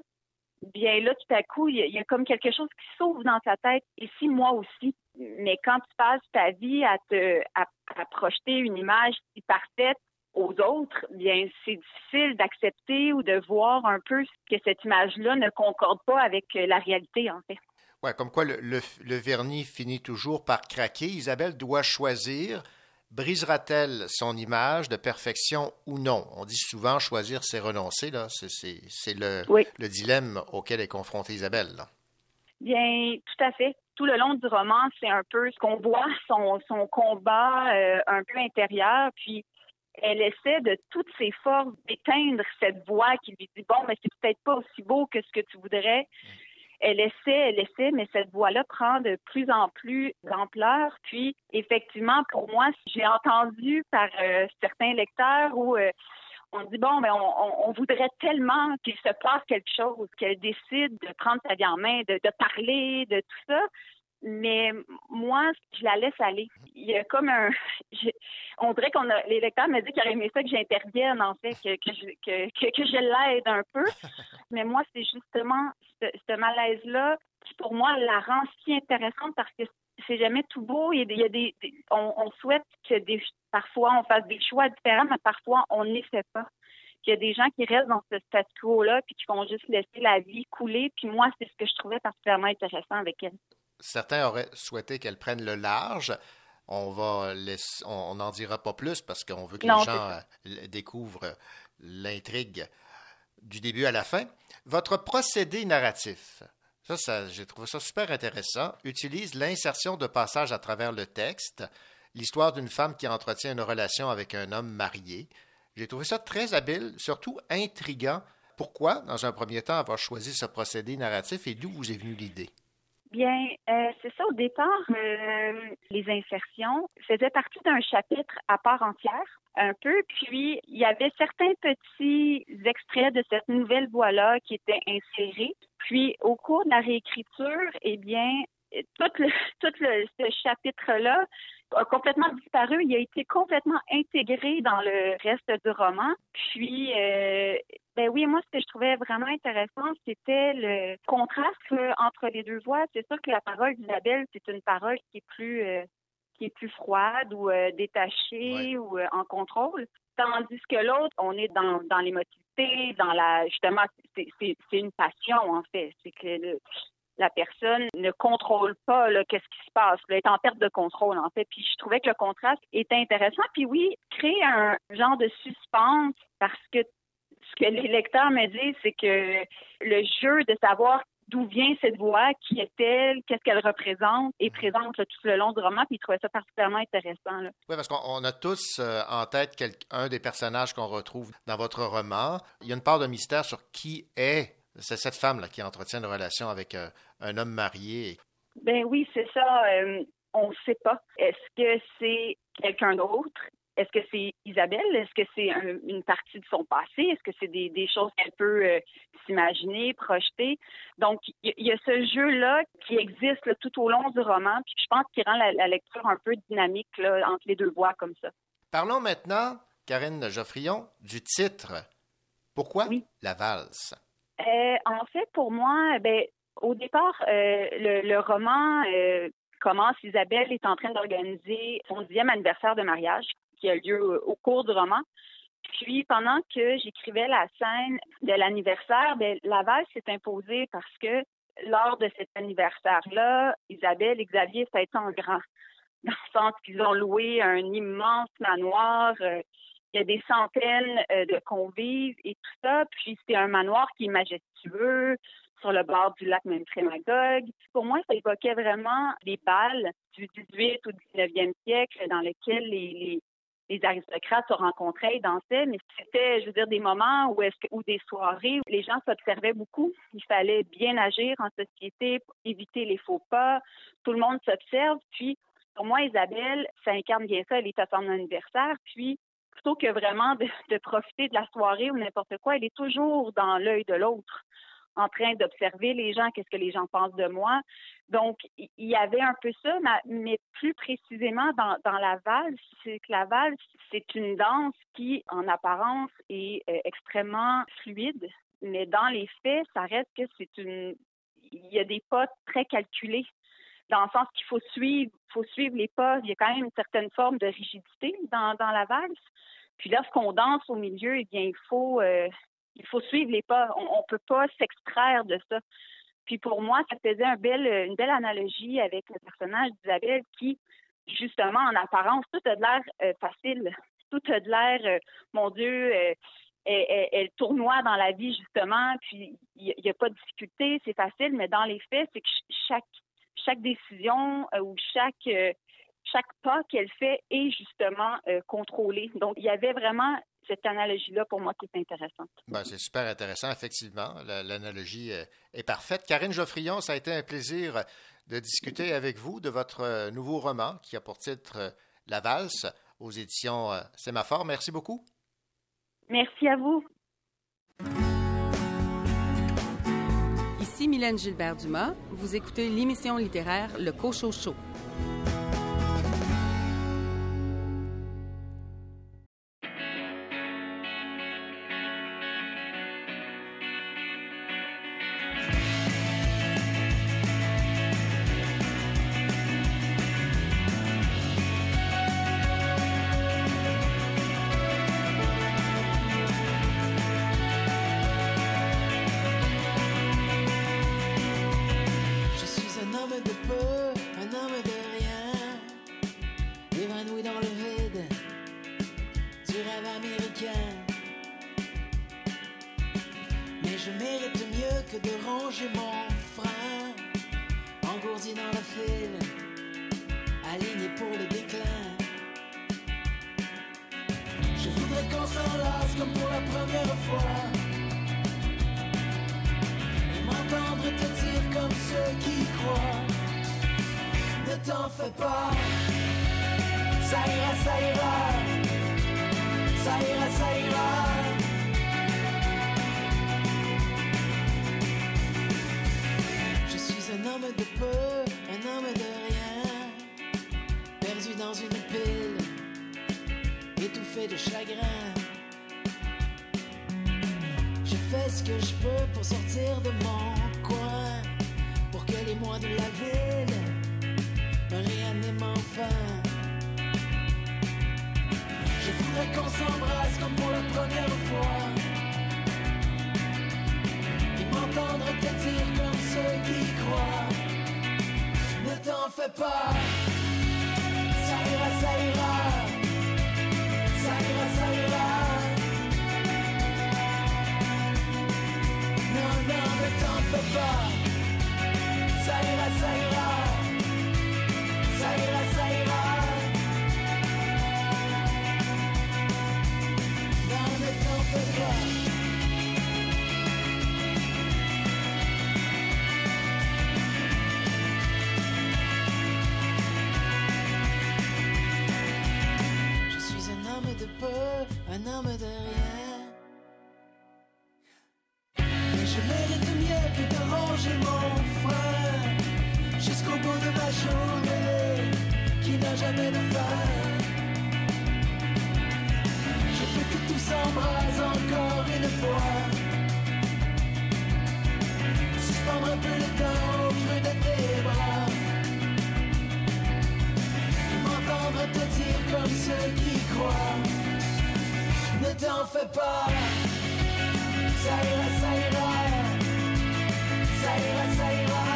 Speaker 14: bien là, tout à coup, il y, a, comme quelque chose qui s'ouvre dans sa tête. Et si moi aussi. Mais quand tu passes ta vie à te à, projeter une image si parfaite aux autres, bien c'est difficile d'accepter ou de voir un peu que cette image-là ne concorde pas avec la réalité, en fait.
Speaker 2: Ouais, comme quoi le, le, vernis finit toujours par craquer. Isabelle doit choisir. Brisera-t-elle son image de perfection ou non? On dit souvent choisir, c'est renoncer. Là. C'est, le, le, dilemme auquel est confrontée Isabelle.
Speaker 14: Bien, tout à fait. Tout le long du roman, c'est un peu ce qu'on voit, son, son combat euh, un peu intérieur. Puis, elle essaie de toutes ses forces d'éteindre cette voix qui lui dit Bon, mais c'est peut-être pas aussi beau que ce que tu voudrais. Mm elle essaie, elle essaie, mais cette voix-là prend de plus en plus d'ampleur. Puis, effectivement, pour moi, j'ai entendu par euh, certains lecteurs où euh, on dit bon, mais ben, on, voudrait tellement qu'il se passe quelque chose, qu'elle décide de prendre sa vie en main, de parler, de tout ça. Mais moi, je la laisse aller. Il y a comme un. [laughs] on dirait qu'on a. Les lecteurs me disent qu'ils auraient aimé ça que j'intervienne, en fait, que, que, je, que, que je l'aide un peu. [laughs] Mais moi, c'est justement ce, malaise-là qui, pour moi, la rend si intéressante parce que c'est jamais tout beau. Il y a des, on, souhaite que des, parfois on fasse des choix différents, mais parfois on ne fait pas. Il y a des gens qui restent dans ce statu quo-là puis qui vont juste laisser la vie couler. Puis moi, c'est ce que je trouvais particulièrement intéressant avec elle
Speaker 2: certains auraient souhaité qu'elle prenne le large. On va on n'en dira pas plus parce qu'on veut que les gens euh, découvrent l'intrigue du début à la fin. Votre procédé narratif, ça, ça j'ai trouvé ça super intéressant, utilise l'insertion de passages à travers le texte, l'histoire d'une femme qui entretient une relation avec un homme marié. J'ai trouvé ça très habile, surtout intriguant. Pourquoi, dans un premier temps, avoir choisi ce procédé narratif et d'où vous est venue l'idée?
Speaker 14: Bien, euh, c'est ça. Au départ, euh, les insertions faisaient partie d'un chapitre à part entière, un peu. Puis, il y avait certains petits extraits de cette nouvelle voix-là qui étaient insérés. Puis, au cours de la réécriture, eh bien, tout, le, [laughs] tout le, ce chapitre-là a complètement disparu. Il a été complètement intégré dans le reste du roman. Puis, euh, ben oui, moi, ce que je trouvais vraiment intéressant, c'était le contraste entre les deux voix. C'est sûr que la parole d'Isabelle, c'est une parole qui est plus euh, qui est plus froide ou euh, détachée ou en contrôle. Tandis que l'autre, on est dans, dans l'émotivité, dans la justement, c'est une passion en fait. C'est que le, la personne ne contrôle pas qu'est-ce qui se passe, elle est en perte de contrôle en fait. Puis je trouvais que le contraste était intéressant. Puis oui, créer un genre de suspense parce que ce que les lecteurs me disent, c'est que le jeu de savoir d'où vient cette voix, qui est-elle, qu'est-ce qu'elle représente, est présente tout le long du roman, puis ils trouvaient ça particulièrement intéressant.
Speaker 2: Oui, parce qu'on a tous euh, en tête un des personnages qu'on retrouve dans votre roman. Il y a une part de mystère sur qui est cette femme-là qui entretient une relation avec euh, un homme marié.
Speaker 14: Ben oui, c'est ça. Euh, on ne sait pas. Est-ce que c'est quelqu'un d'autre? Est-ce que c'est Isabelle? Est-ce que c'est une partie de son passé? Est-ce que c'est des, choses qu'elle peut euh, s'imaginer, projeter? Donc, il y, a ce jeu-là qui existe tout au long du roman, puis je pense qu'il rend la, lecture un peu dynamique entre les deux voix comme ça.
Speaker 2: Parlons maintenant, Karine Geoffrion, du titre. Pourquoi la valse?
Speaker 14: Euh, en fait, pour moi, ben, au départ, euh, le, roman commence. Isabelle est en train d'organiser son dixième anniversaire de mariage qui a lieu au cours du roman. Puis, pendant que j'écrivais la scène de l'anniversaire, ben, Laval s'est imposé parce que lors de cet anniversaire-là, Isabelle et Xavier, été en grand. Dans le sens qu'ils ont loué un immense manoir il y a des centaines euh, de convives et tout ça. Puis c'est un manoir qui est majestueux sur le bord du lac Memphremagog. Pour moi, ça évoquait vraiment les balles du 18 ou 19e siècle dans lesquels les, aristocrates se rencontraient et dansaient, mais c'était, je veux dire, des moments où est-ce ou des soirées où les gens s'observaient beaucoup. Il fallait bien agir en société, éviter les faux pas. Tout le monde s'observe. Puis, pour moi, Isabelle, ça incarne bien ça. Elle est à son anniversaire. Puis, plutôt que vraiment de, profiter de la soirée ou n'importe quoi, elle est toujours dans l'œil de l'autre, en train d'observer les gens, qu'est-ce que les gens pensent de moi. Donc, il y avait un peu ça, mais plus précisément dans, la valse, c'est que la valse, c'est une danse qui, en apparence, est euh, extrêmement fluide, mais dans les faits, ça reste que c'est une... Il y a des pas très calculés dans le sens qu'il faut suivre, faut suivre les pas. Il y a quand même une certaine forme de rigidité dans, la valse. Puis lorsqu'on danse au milieu, eh bien, il faut, euh, il faut suivre les pas. On ne peut pas s'extraire de ça. Puis pour moi, ça faisait une belle analogie avec le personnage d'Isabelle qui, justement, en apparence, tout a de l'air euh, facile. Tout a de l'air, euh, mon Dieu, elle, elle, tournoie dans la vie, justement, puis il n'y a, pas de difficulté, c'est facile, mais dans les faits, c'est que chaque, chaque décision ou chaque chaque pas qu'elle fait est justement euh, contrôlé. Donc, il y avait vraiment cette analogie-là pour moi qui est intéressante.
Speaker 2: Ben, c'est super intéressant, effectivement. L'analogie euh, est parfaite. Karine Geoffrion, ça a été un plaisir de discuter avec vous de votre euh, nouveau roman qui a pour titre La valse aux éditions Sémaphore. Merci beaucoup.
Speaker 14: Merci à vous.
Speaker 1: Ici Mylène Gilbert-Dumas. Vous écoutez l'émission littéraire Le Cochot Chaud.
Speaker 8: Voudrais qu'on s'embrasse comme pour la première fois. Et m'entendre te dire comme ceux qui croient. Ne t'en fais pas. Ça ira, ça ira. Ça ira, ça ira. Non, non, ne t'en fais pas. Ça ira, ça ira. Un homme de peu, un homme de rien. Suspendre un peu le temps au creux de tes bras. M'entendre te dire comme ceux qui croient. Ne t'en fais pas. Ça ira, ça ira. Ça ira, ça ira.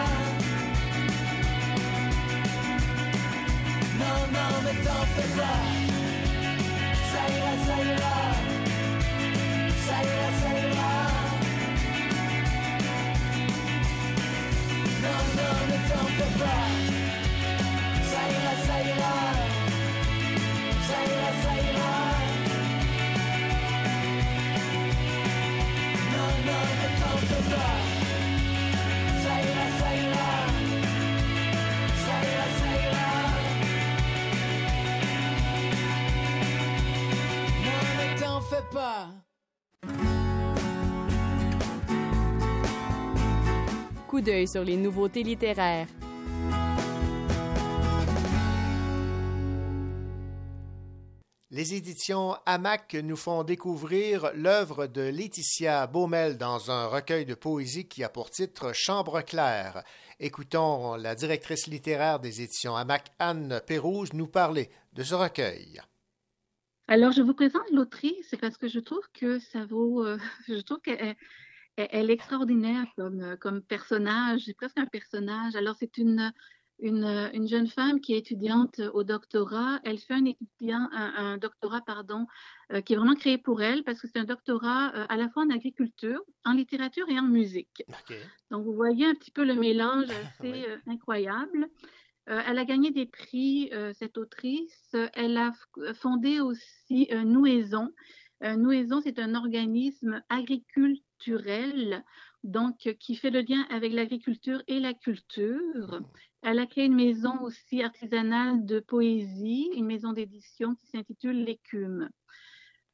Speaker 8: Non, non, ne t'en fais pas. Ça ira, ça ira.
Speaker 7: Coup d'œil sur les nouveautés littéraires.
Speaker 2: Les éditions Hamac nous font découvrir l'œuvre de Laetitia Baumel dans un recueil de poésie qui a pour titre Chambre claire. Écoutons la directrice littéraire des éditions Hamac, Anne Pérouse, nous parler de ce recueil.
Speaker 15: Alors, je vous présente l'autrice parce que je trouve que ça vaut. euh, [laughs] je trouve qu'elle elle- elle est extraordinaire comme, euh, comme personnage. Presque un personnage. Alors, c'est une, une, une jeune femme qui est étudiante au doctorat. Elle fait un, étudiant, un, un doctorat pardon, euh, qui est vraiment créé pour elle parce que c'est un doctorat euh, à la fois en agriculture, en littérature et en musique. Donc, vous voyez un petit peu le mélange [laughs] assez euh, incroyable. Euh, elle a gagné des prix, euh, cette autrice. Elle a fondé aussi euh, Nouaison. Euh, Nouaison, c'est un organisme agriculturel, donc euh, qui fait le lien avec l'agriculture et la culture. Elle a créé une maison aussi artisanale de poésie, une maison d'édition qui s'intitule L'écume.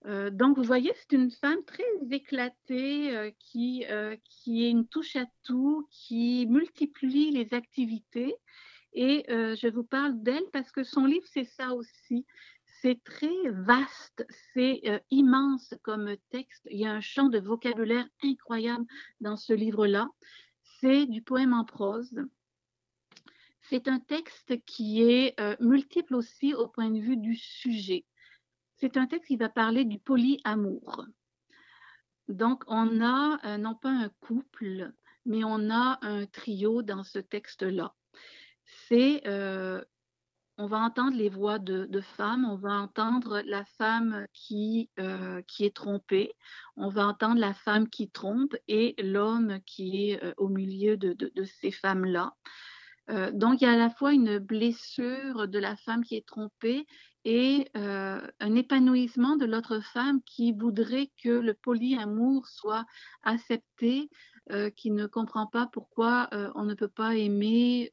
Speaker 15: Euh, donc, vous voyez, c'est une femme très éclatée euh, qui, euh, qui est une touche à tout, qui multiplie les activités. Et je vous parle d'elle parce que son livre, c'est ça aussi. C'est très vaste, c'est immense comme texte. Il y a un champ de vocabulaire incroyable dans ce livre-là. C'est du poème en prose. C'est un texte qui est euh, multiple aussi au point de vue du sujet. C'est un texte qui va parler du polyamour. Donc, on a euh, non pas un couple, mais on a un trio dans ce texte-là. C'est, euh, on va entendre les voix de, femmes, on va entendre la femme qui, qui est trompée, on va entendre la femme qui trompe et l'homme qui est au milieu de ces femmes-là. Euh, donc, il y a à la fois une blessure de la femme qui est trompée et euh, un épanouissement de l'autre femme qui voudrait que le polyamour soit accepté, euh, qui ne comprend pas pourquoi on ne peut pas aimer,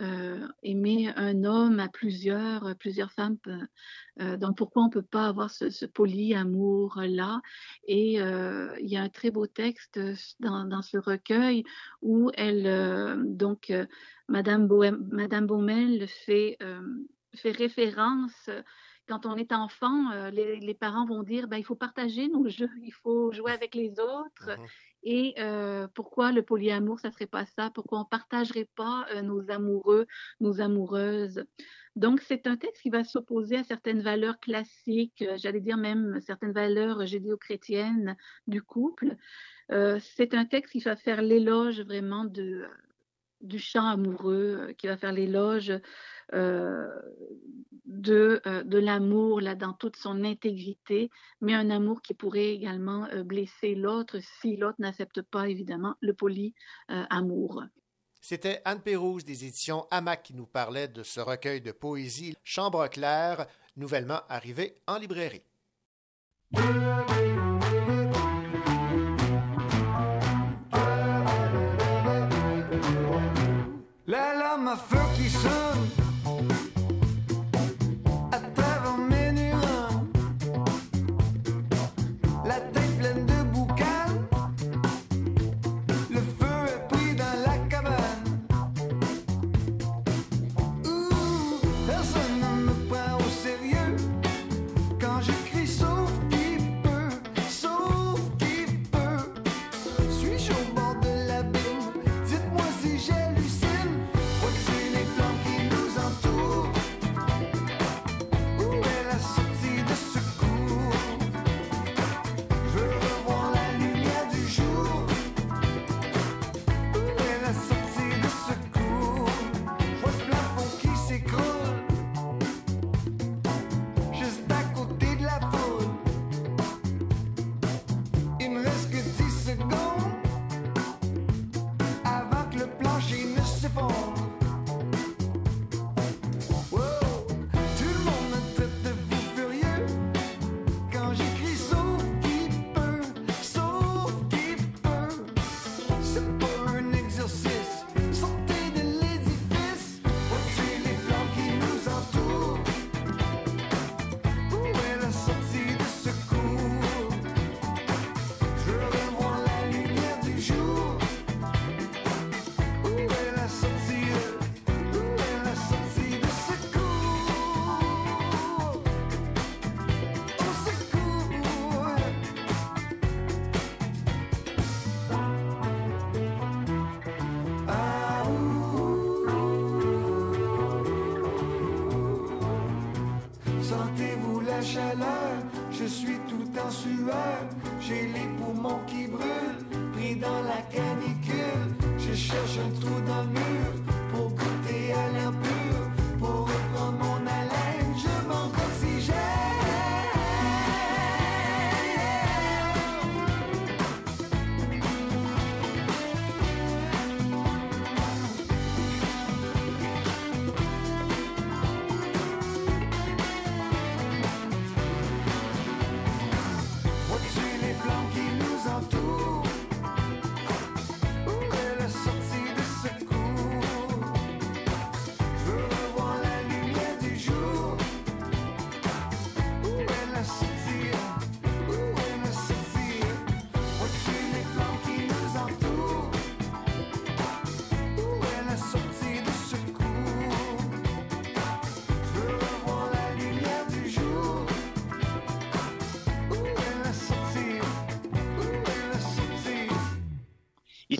Speaker 15: euh, aimer un homme à plusieurs, euh, plusieurs femmes. Euh, donc, pourquoi on ne peut pas avoir ce, ce polyamour-là? Et il y a un très beau texte dans, ce recueil où elle, donc, Madame, Baumel fait, référence quand on est enfant, les, parents vont dire ben, il faut partager nos jeux, il faut jouer avec les autres. Et euh, pourquoi le polyamour, ça serait pas ça? Pourquoi on partagerait pas euh, nos amoureux, nos amoureuses? Donc c'est un texte qui va s'opposer à certaines valeurs classiques, euh, j'allais dire même certaines valeurs judéo-chrétiennes du couple. C'est un texte qui va faire l'éloge vraiment du chant amoureux, qui va faire l'éloge euh, de, euh, de l'amour là dans toute son intégrité, mais un amour qui pourrait également euh, blesser l'autre si l'autre n'accepte pas évidemment le polyamour.
Speaker 2: C'était Anne Pérouse des éditions Hamac qui nous parlait de ce recueil de poésie Chambre claire, nouvellement arrivé en librairie.
Speaker 16: L'alarme à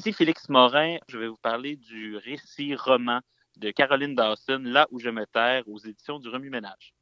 Speaker 3: Ici Félix Morin, je vais vous parler du récit roman de Caroline Dawson, Là où je me terre, aux éditions du Remue-Ménage.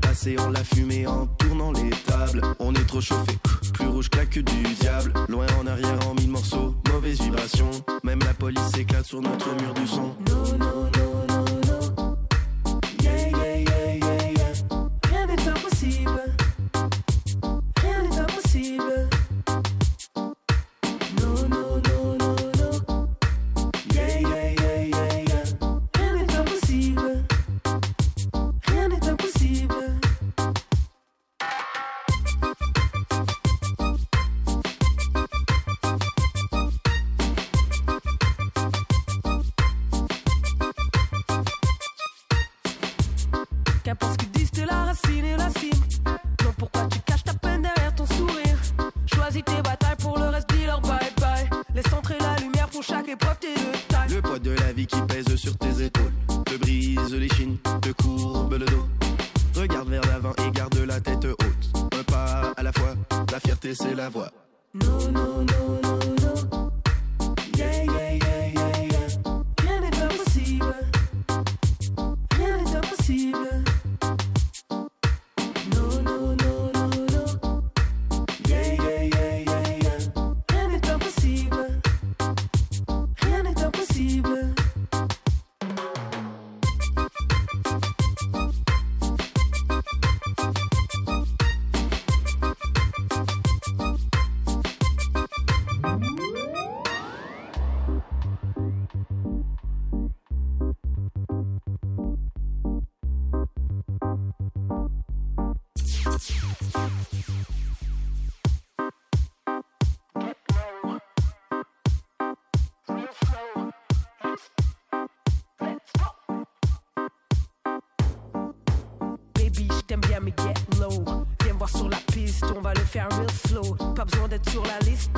Speaker 17: passé, on l'a fumée, en tournant les tables. On est trop chauffé, plus rouge que du diable. Loin en arrière en mille morceaux, mauvaise vibration. Même la police éclate sur notre mur du son. carré flow. Pas
Speaker 18: besoin d'être sur la liste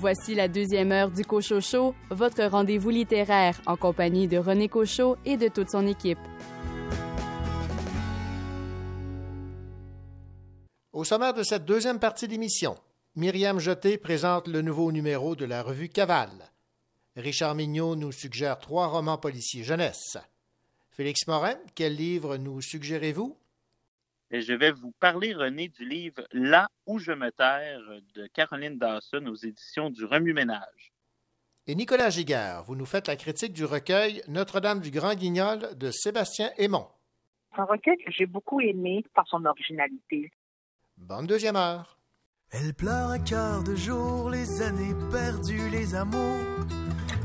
Speaker 7: Voici la deuxième heure du Cochocho, votre rendez-vous littéraire en compagnie de René Cochot et de toute son équipe.
Speaker 2: Au sommaire de cette deuxième partie d'émission, Myriam Jeté présente le nouveau numéro de la revue Cavale. Richard Mignot nous suggère trois romans policiers jeunesse. Félix Morin, quel livre nous suggérez-vous?
Speaker 3: Et je vais vous parler, René, du livre Là où je me terre de Caroline Dawson aux éditions du Remue-Ménage.
Speaker 2: Et Nicolas Giguère, vous nous faites la critique du recueil Notre-Dame du Grand Guignol de Sébastien Aymon.
Speaker 11: C'est un recueil que j'ai beaucoup aimé par son originalité.
Speaker 2: Bonne deuxième heure.
Speaker 19: Elle pleure à quart de jour, les années perdues, les amours.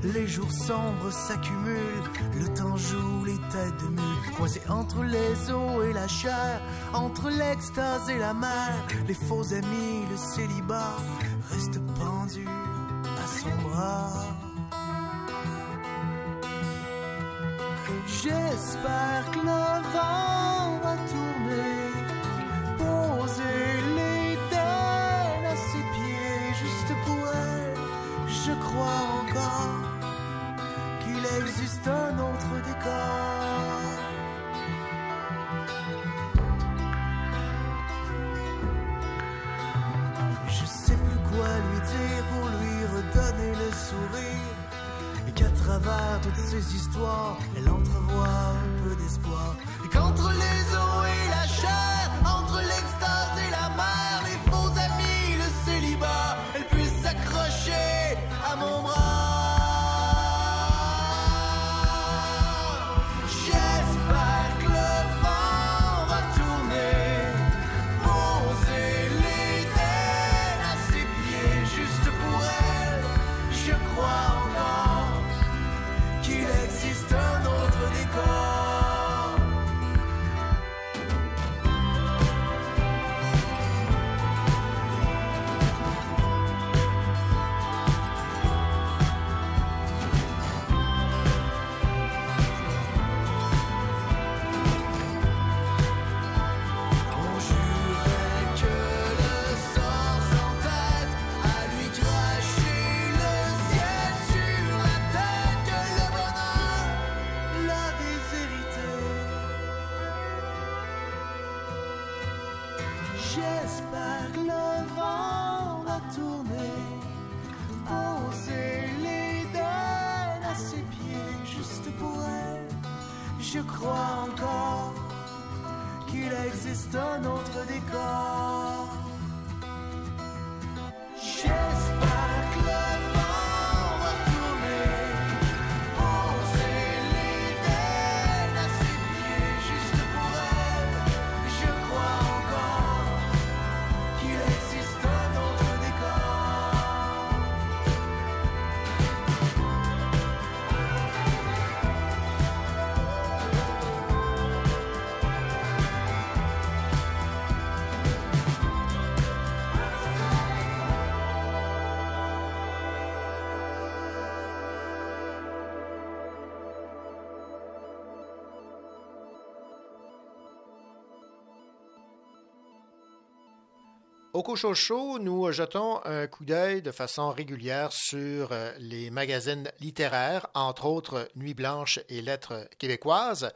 Speaker 19: Les jours sombres s'accumulent, le temps joue les têtes de mule. Entre les os et la chair, entre l'extase et la mer. Les faux amis, le célibat, restent pendus à son bras. J'espère que le vent va tourner, poser les crois encore qu'il existe un autre décor. Je sais plus quoi lui dire pour lui redonner le sourire. Et qu'à travers toutes ces histoires, elle entrevoit un peu d'espoir. Et qu'entre les eaux et la chair,
Speaker 2: Au Cochocho, nous jetons un coup d'œil de façon régulière sur euh, les magazines littéraires, entre autres Nuit Blanche et Lettres québécoises.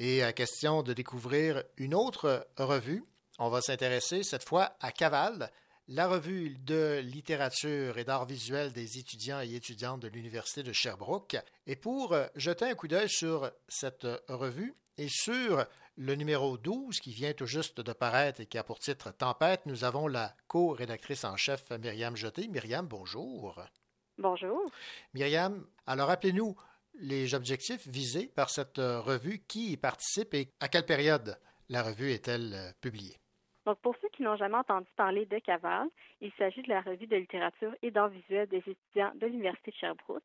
Speaker 2: Et à question de découvrir une autre revue, on va s'intéresser cette fois à Caval, la revue de littérature et d'art visuel des étudiants et étudiantes de l'Université de Sherbrooke. Et pour euh, jeter un coup d'œil sur cette euh, revue et sur le numéro 12 qui vient tout juste de paraître et qui a pour titre Tempête, nous avons la co-rédactrice en chef Myriam Jeté. Myriam, bonjour.
Speaker 20: Bonjour.
Speaker 2: Myriam, alors rappelez-nous les objectifs visés par cette euh, revue, qui y participe et à quelle période la revue est-elle euh, publiée?
Speaker 20: Donc, pour ceux qui n'ont jamais entendu parler de Caval, il s'agit de la revue de littérature et d'art visuel des étudiants de l'Université de Sherbrooke.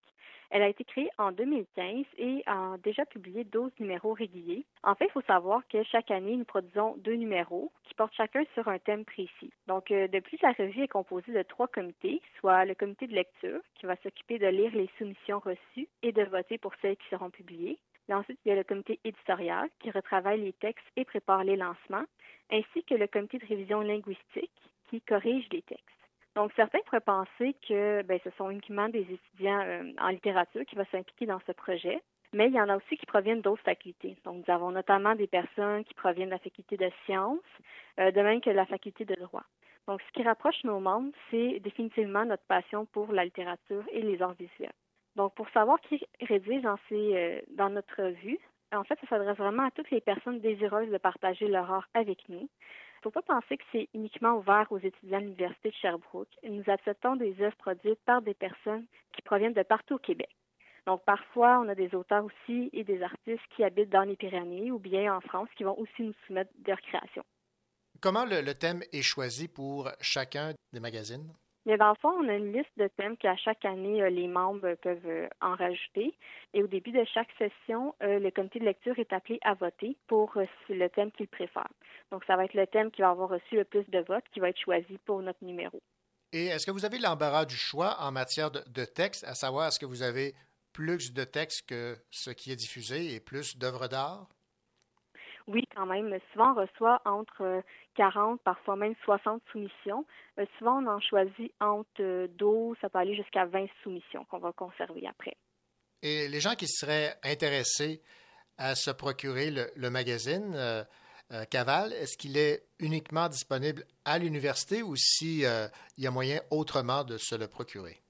Speaker 20: Elle a été créée en 2015 et a déjà publié 12 numéros réguliers. En fait, il faut savoir que chaque année, nous produisons deux numéros qui portent chacun sur un thème précis. Donc, euh, de plus, la revue est composée de trois comités, soit le comité de lecture, qui va s'occuper de lire les soumissions reçues et de voter pour celles qui seront publiées. Et ensuite, il y a le comité éditorial qui retravaille les textes et prépare les lancements, ainsi que le comité de révision linguistique qui corrige les textes. Donc, certains pourraient penser que ben, ce sont uniquement des étudiants euh, en littérature qui vont s'impliquer dans ce projet, mais il y en a aussi qui proviennent d'autres facultés. Donc, nous avons notamment des personnes qui proviennent de la faculté de sciences, euh, de même que de la faculté de droit. Donc, ce qui rapproche nos membres, c'est définitivement notre passion pour la littérature et les arts visuels. Donc, pour savoir qui rédige dans, ces, euh, dans notre revue, en fait, ça s'adresse vraiment à toutes les personnes désireuses de partager leur art avec nous. Il ne faut pas penser que c'est uniquement ouvert aux étudiants de l'Université de Sherbrooke. Nous acceptons des œuvres produites par des personnes qui proviennent de partout au Québec. Donc, parfois, on a des auteurs aussi et des artistes qui habitent dans les Pyrénées ou bien en France qui vont aussi nous soumettre leurs créations.
Speaker 2: Comment le thème est choisi pour chacun des magazines?
Speaker 20: Mais dans le fond, on a une liste de thèmes qu'à chaque année, euh, les membres peuvent euh, en rajouter. Et au début de chaque session, euh, le comité de lecture est appelé à voter pour le thème qu'il préfère. Donc, ça va être le thème qui va avoir reçu le plus de votes qui va être choisi pour notre numéro.
Speaker 2: Et est-ce que vous avez l'embarras du choix en matière de, de texte, à savoir est-ce que vous avez plus de textes que ce qui est diffusé et plus d'œuvres d'art?
Speaker 20: Oui, quand même. Souvent, on reçoit entre 40, parfois même 60 soumissions. Euh, souvent, on en choisit entre 12, ça peut aller jusqu'à 20 soumissions qu'on va conserver après.
Speaker 2: Et les gens qui seraient intéressés à se procurer le, magazine euh, euh, Caval, est-ce qu'il est uniquement disponible à l'université ou s'il il y a moyen autrement de se le procurer?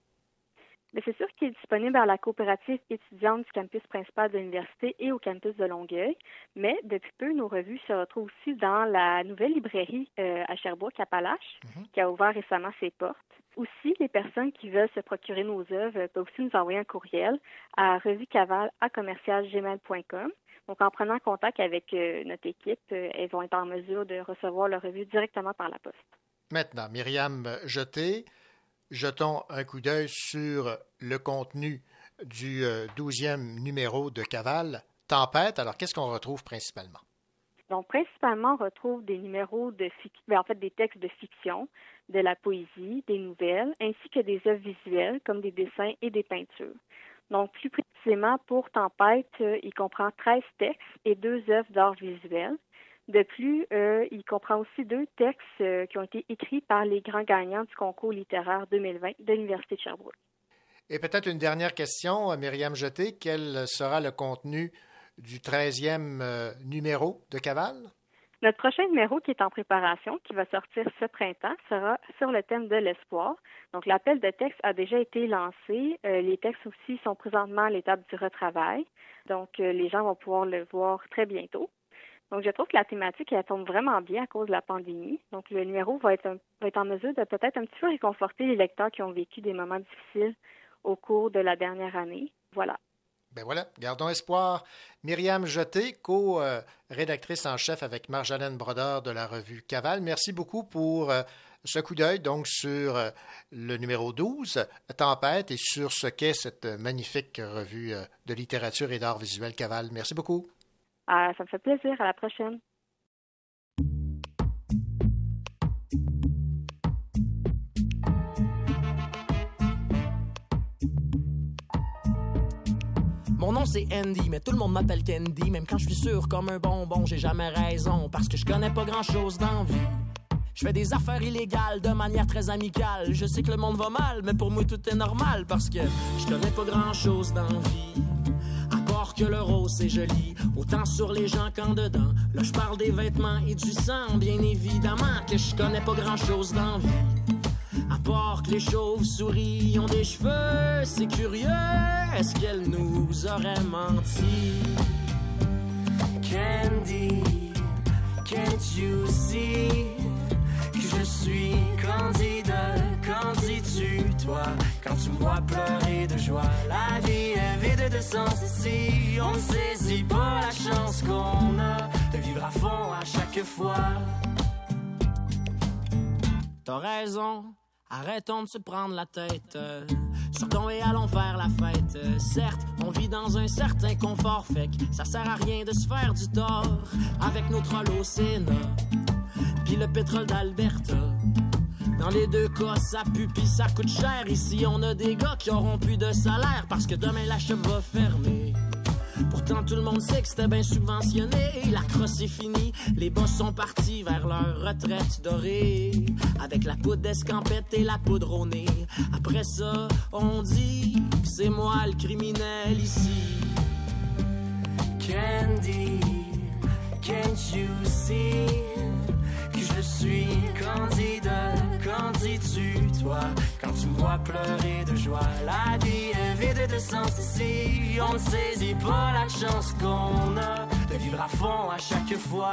Speaker 20: Mais c'est sûr qu'il est disponible à la coopérative étudiante du campus principal de l'université et au campus de Longueuil. Mais depuis peu, nos revues se retrouvent aussi dans la nouvelle librairie euh, à Sherbrooke, à Palache, qui a ouvert récemment ses portes. Aussi, les personnes qui veulent se procurer nos œuvres peuvent aussi nous envoyer un courriel à revuecaval à commercialgmail.com. Donc, en prenant contact avec euh, notre équipe, euh, elles vont être en mesure de recevoir leur revue directement par la poste.
Speaker 2: Maintenant, Myriam Jeté, jetons un coup d'œil sur le contenu du douzième numéro de Caval, Tempête. Alors, qu'est-ce qu'on retrouve principalement?
Speaker 20: Donc, principalement, on retrouve des numéros de fiction, en fait, des textes de fiction, de la poésie, des nouvelles, ainsi que des œuvres visuelles comme des dessins et des peintures. Donc, plus précisément, pour Tempête, euh, il comprend 13 textes et deux œuvres d'art visuel. De plus, euh, il comprend aussi deux textes euh, qui ont été écrits par les grands gagnants du concours littéraire 2020 de l'Université de Sherbrooke.
Speaker 2: Et peut-être une dernière question, Myriam Jeté. Quel sera le contenu du 13e euh, numéro de Caval?
Speaker 20: Notre prochain numéro qui est en préparation, qui va sortir ce printemps, sera sur le thème de l'espoir. Donc, l'appel de texte a déjà été lancé. Euh, les textes aussi sont présentement à l'étape du retravail. Donc, euh, les gens vont pouvoir le voir très bientôt. Donc, je trouve que la thématique, elle tombe vraiment bien à cause de la pandémie. Donc, le numéro va être, un- va être en mesure de peut-être un petit peu réconforter les lecteurs qui ont vécu des moments difficiles au cours de la dernière année. Voilà.
Speaker 2: Ben voilà, gardons espoir. Myriam Jeté, co-rédactrice en chef avec Marjolaine Brodeur de la revue Caval, merci beaucoup pour euh, ce coup d'œil donc sur euh, le numéro 12, Tempête, et sur ce qu'est cette magnifique revue euh, de littérature et d'art visuel Caval. Merci beaucoup.
Speaker 20: Ah, ça me fait plaisir. À la prochaine.
Speaker 21: Mon nom c'est Andy, mais tout le monde m'appelle Candy. Même quand je suis sûr comme un bonbon, j'ai jamais raison. Parce que je connais pas grand chose dans vie. Je fais des affaires illégales de manière très amicale. Je sais que le monde va mal, mais pour moi tout est normal. Parce que je connais pas grand chose dans vie. À part que le rose c'est joli, autant sur les gens qu'en dedans. Là je parle des vêtements et du sang, bien évidemment que je connais pas grand chose dans vie. À part que les chauves-souris ont des cheveux, c'est curieux, est-ce qu'elle nous aurait menti? Candy, can't you see? Je suis candidat, qu'en dis-tu toi? Quand tu vois pleurer de joie? La vie est vide de sens ici, on ne saisit pas la chance qu'on a de vivre à fond à chaque fois? T'as raison, arrêtons de se prendre la tête. Sortons et allons faire la fête. Certes, on vit dans un certain confort, fait que ça sert à rien de se faire du tort avec au Sénat. Puis le pétrole d'Alberta. Dans les deux cas, ça pue pis ça coûte cher. Ici, on a des gars qui auront plus de salaire parce que demain la shop va fermer. Pourtant, tout le monde sait que c'était bien subventionné. La crosse est finie, les boss sont partis vers leur retraite dorée. Avec la poudre d'escampette et la poudre au. Après ça, on dit que c'est moi le criminel ici. Candy, can't you see? Je suis candidat? Qu'en dis-tu, toi, quand tu me vois pleurer de joie? La vie est vide de sens ici. On ne saisit pas la chance qu'on a de vivre à fond à chaque fois.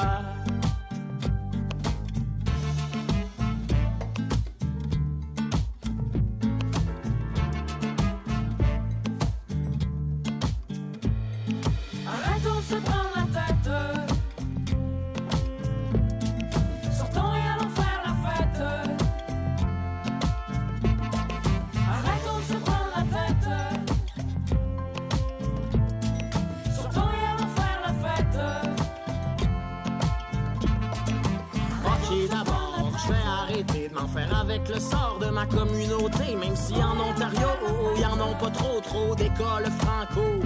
Speaker 21: D'écoles franco.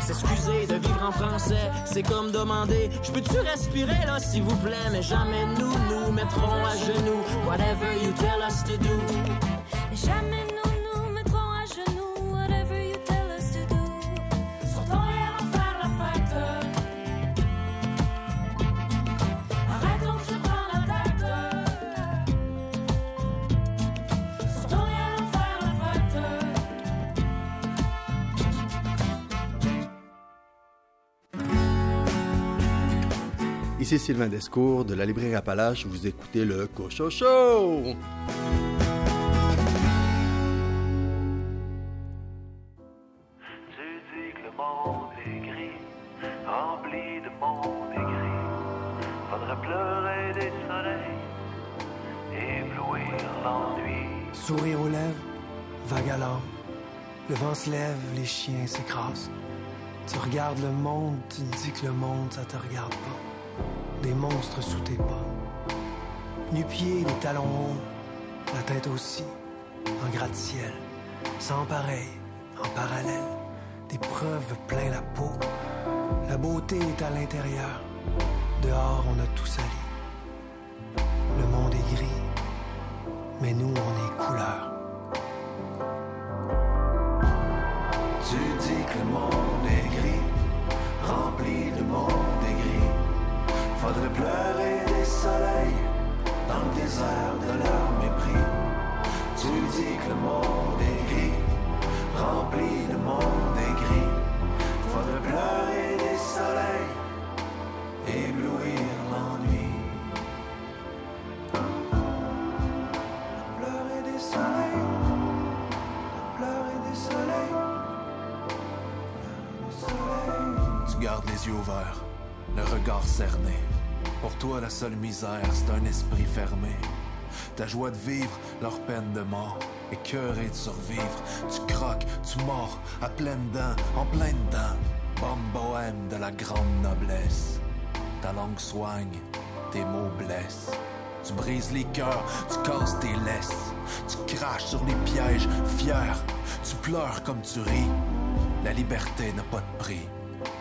Speaker 21: S'excuser de vivre en français, c'est comme demander Je peux-tu respirer là, s'il vous plaît? Mais jamais nous nous mettrons à genoux. Whatever you tell us to do
Speaker 22: Sylvain Descours de la librairie Appalache. Vous écoutez le Cocho Show.
Speaker 19: Tu dis que le monde est gris, rempli de monde et gris. Faudrait pleurer des soleils, éblouir l'ennui.
Speaker 23: Sourire aux lèvres, vague à l'âme. Le vent se lève, les chiens s'écrasent. Tu regardes le monde, tu te dis que le monde, ça te regarde pas. Des monstres sous tes pas. Nu-pieds, les talons hauts, la tête aussi, en gratte-ciel. Sans pareil, en parallèle, des preuves plein la peau. La beauté est à l'intérieur. Dehors, on a tout sali. Le monde est gris, mais nous, on est couleur.
Speaker 19: Tu dis que le monde est gris, Faudrait pleurer des soleils dans le désert de leur mépris. Tu dis que le monde est gris, rempli de monde et gris. Faudrait pleurer des soleils, éblouir l'ennui. Pleurer des soleils, pleurer des soleils.
Speaker 24: Tu gardes les yeux ouverts, le regard cerné. Pour toi, la seule misère, c'est un esprit fermé. Ta joie de vivre, leur peine de mort. Écœuré de survivre, tu croques, tu mords, à pleines dents, en plein dedans. Bombe bohème de la grande noblesse. Ta langue soigne, tes mots blessent. Tu brises les cœurs, tu casses tes laisses. Tu craches sur les pièges, fier. Tu pleures comme tu ris. La liberté n'a pas de prix,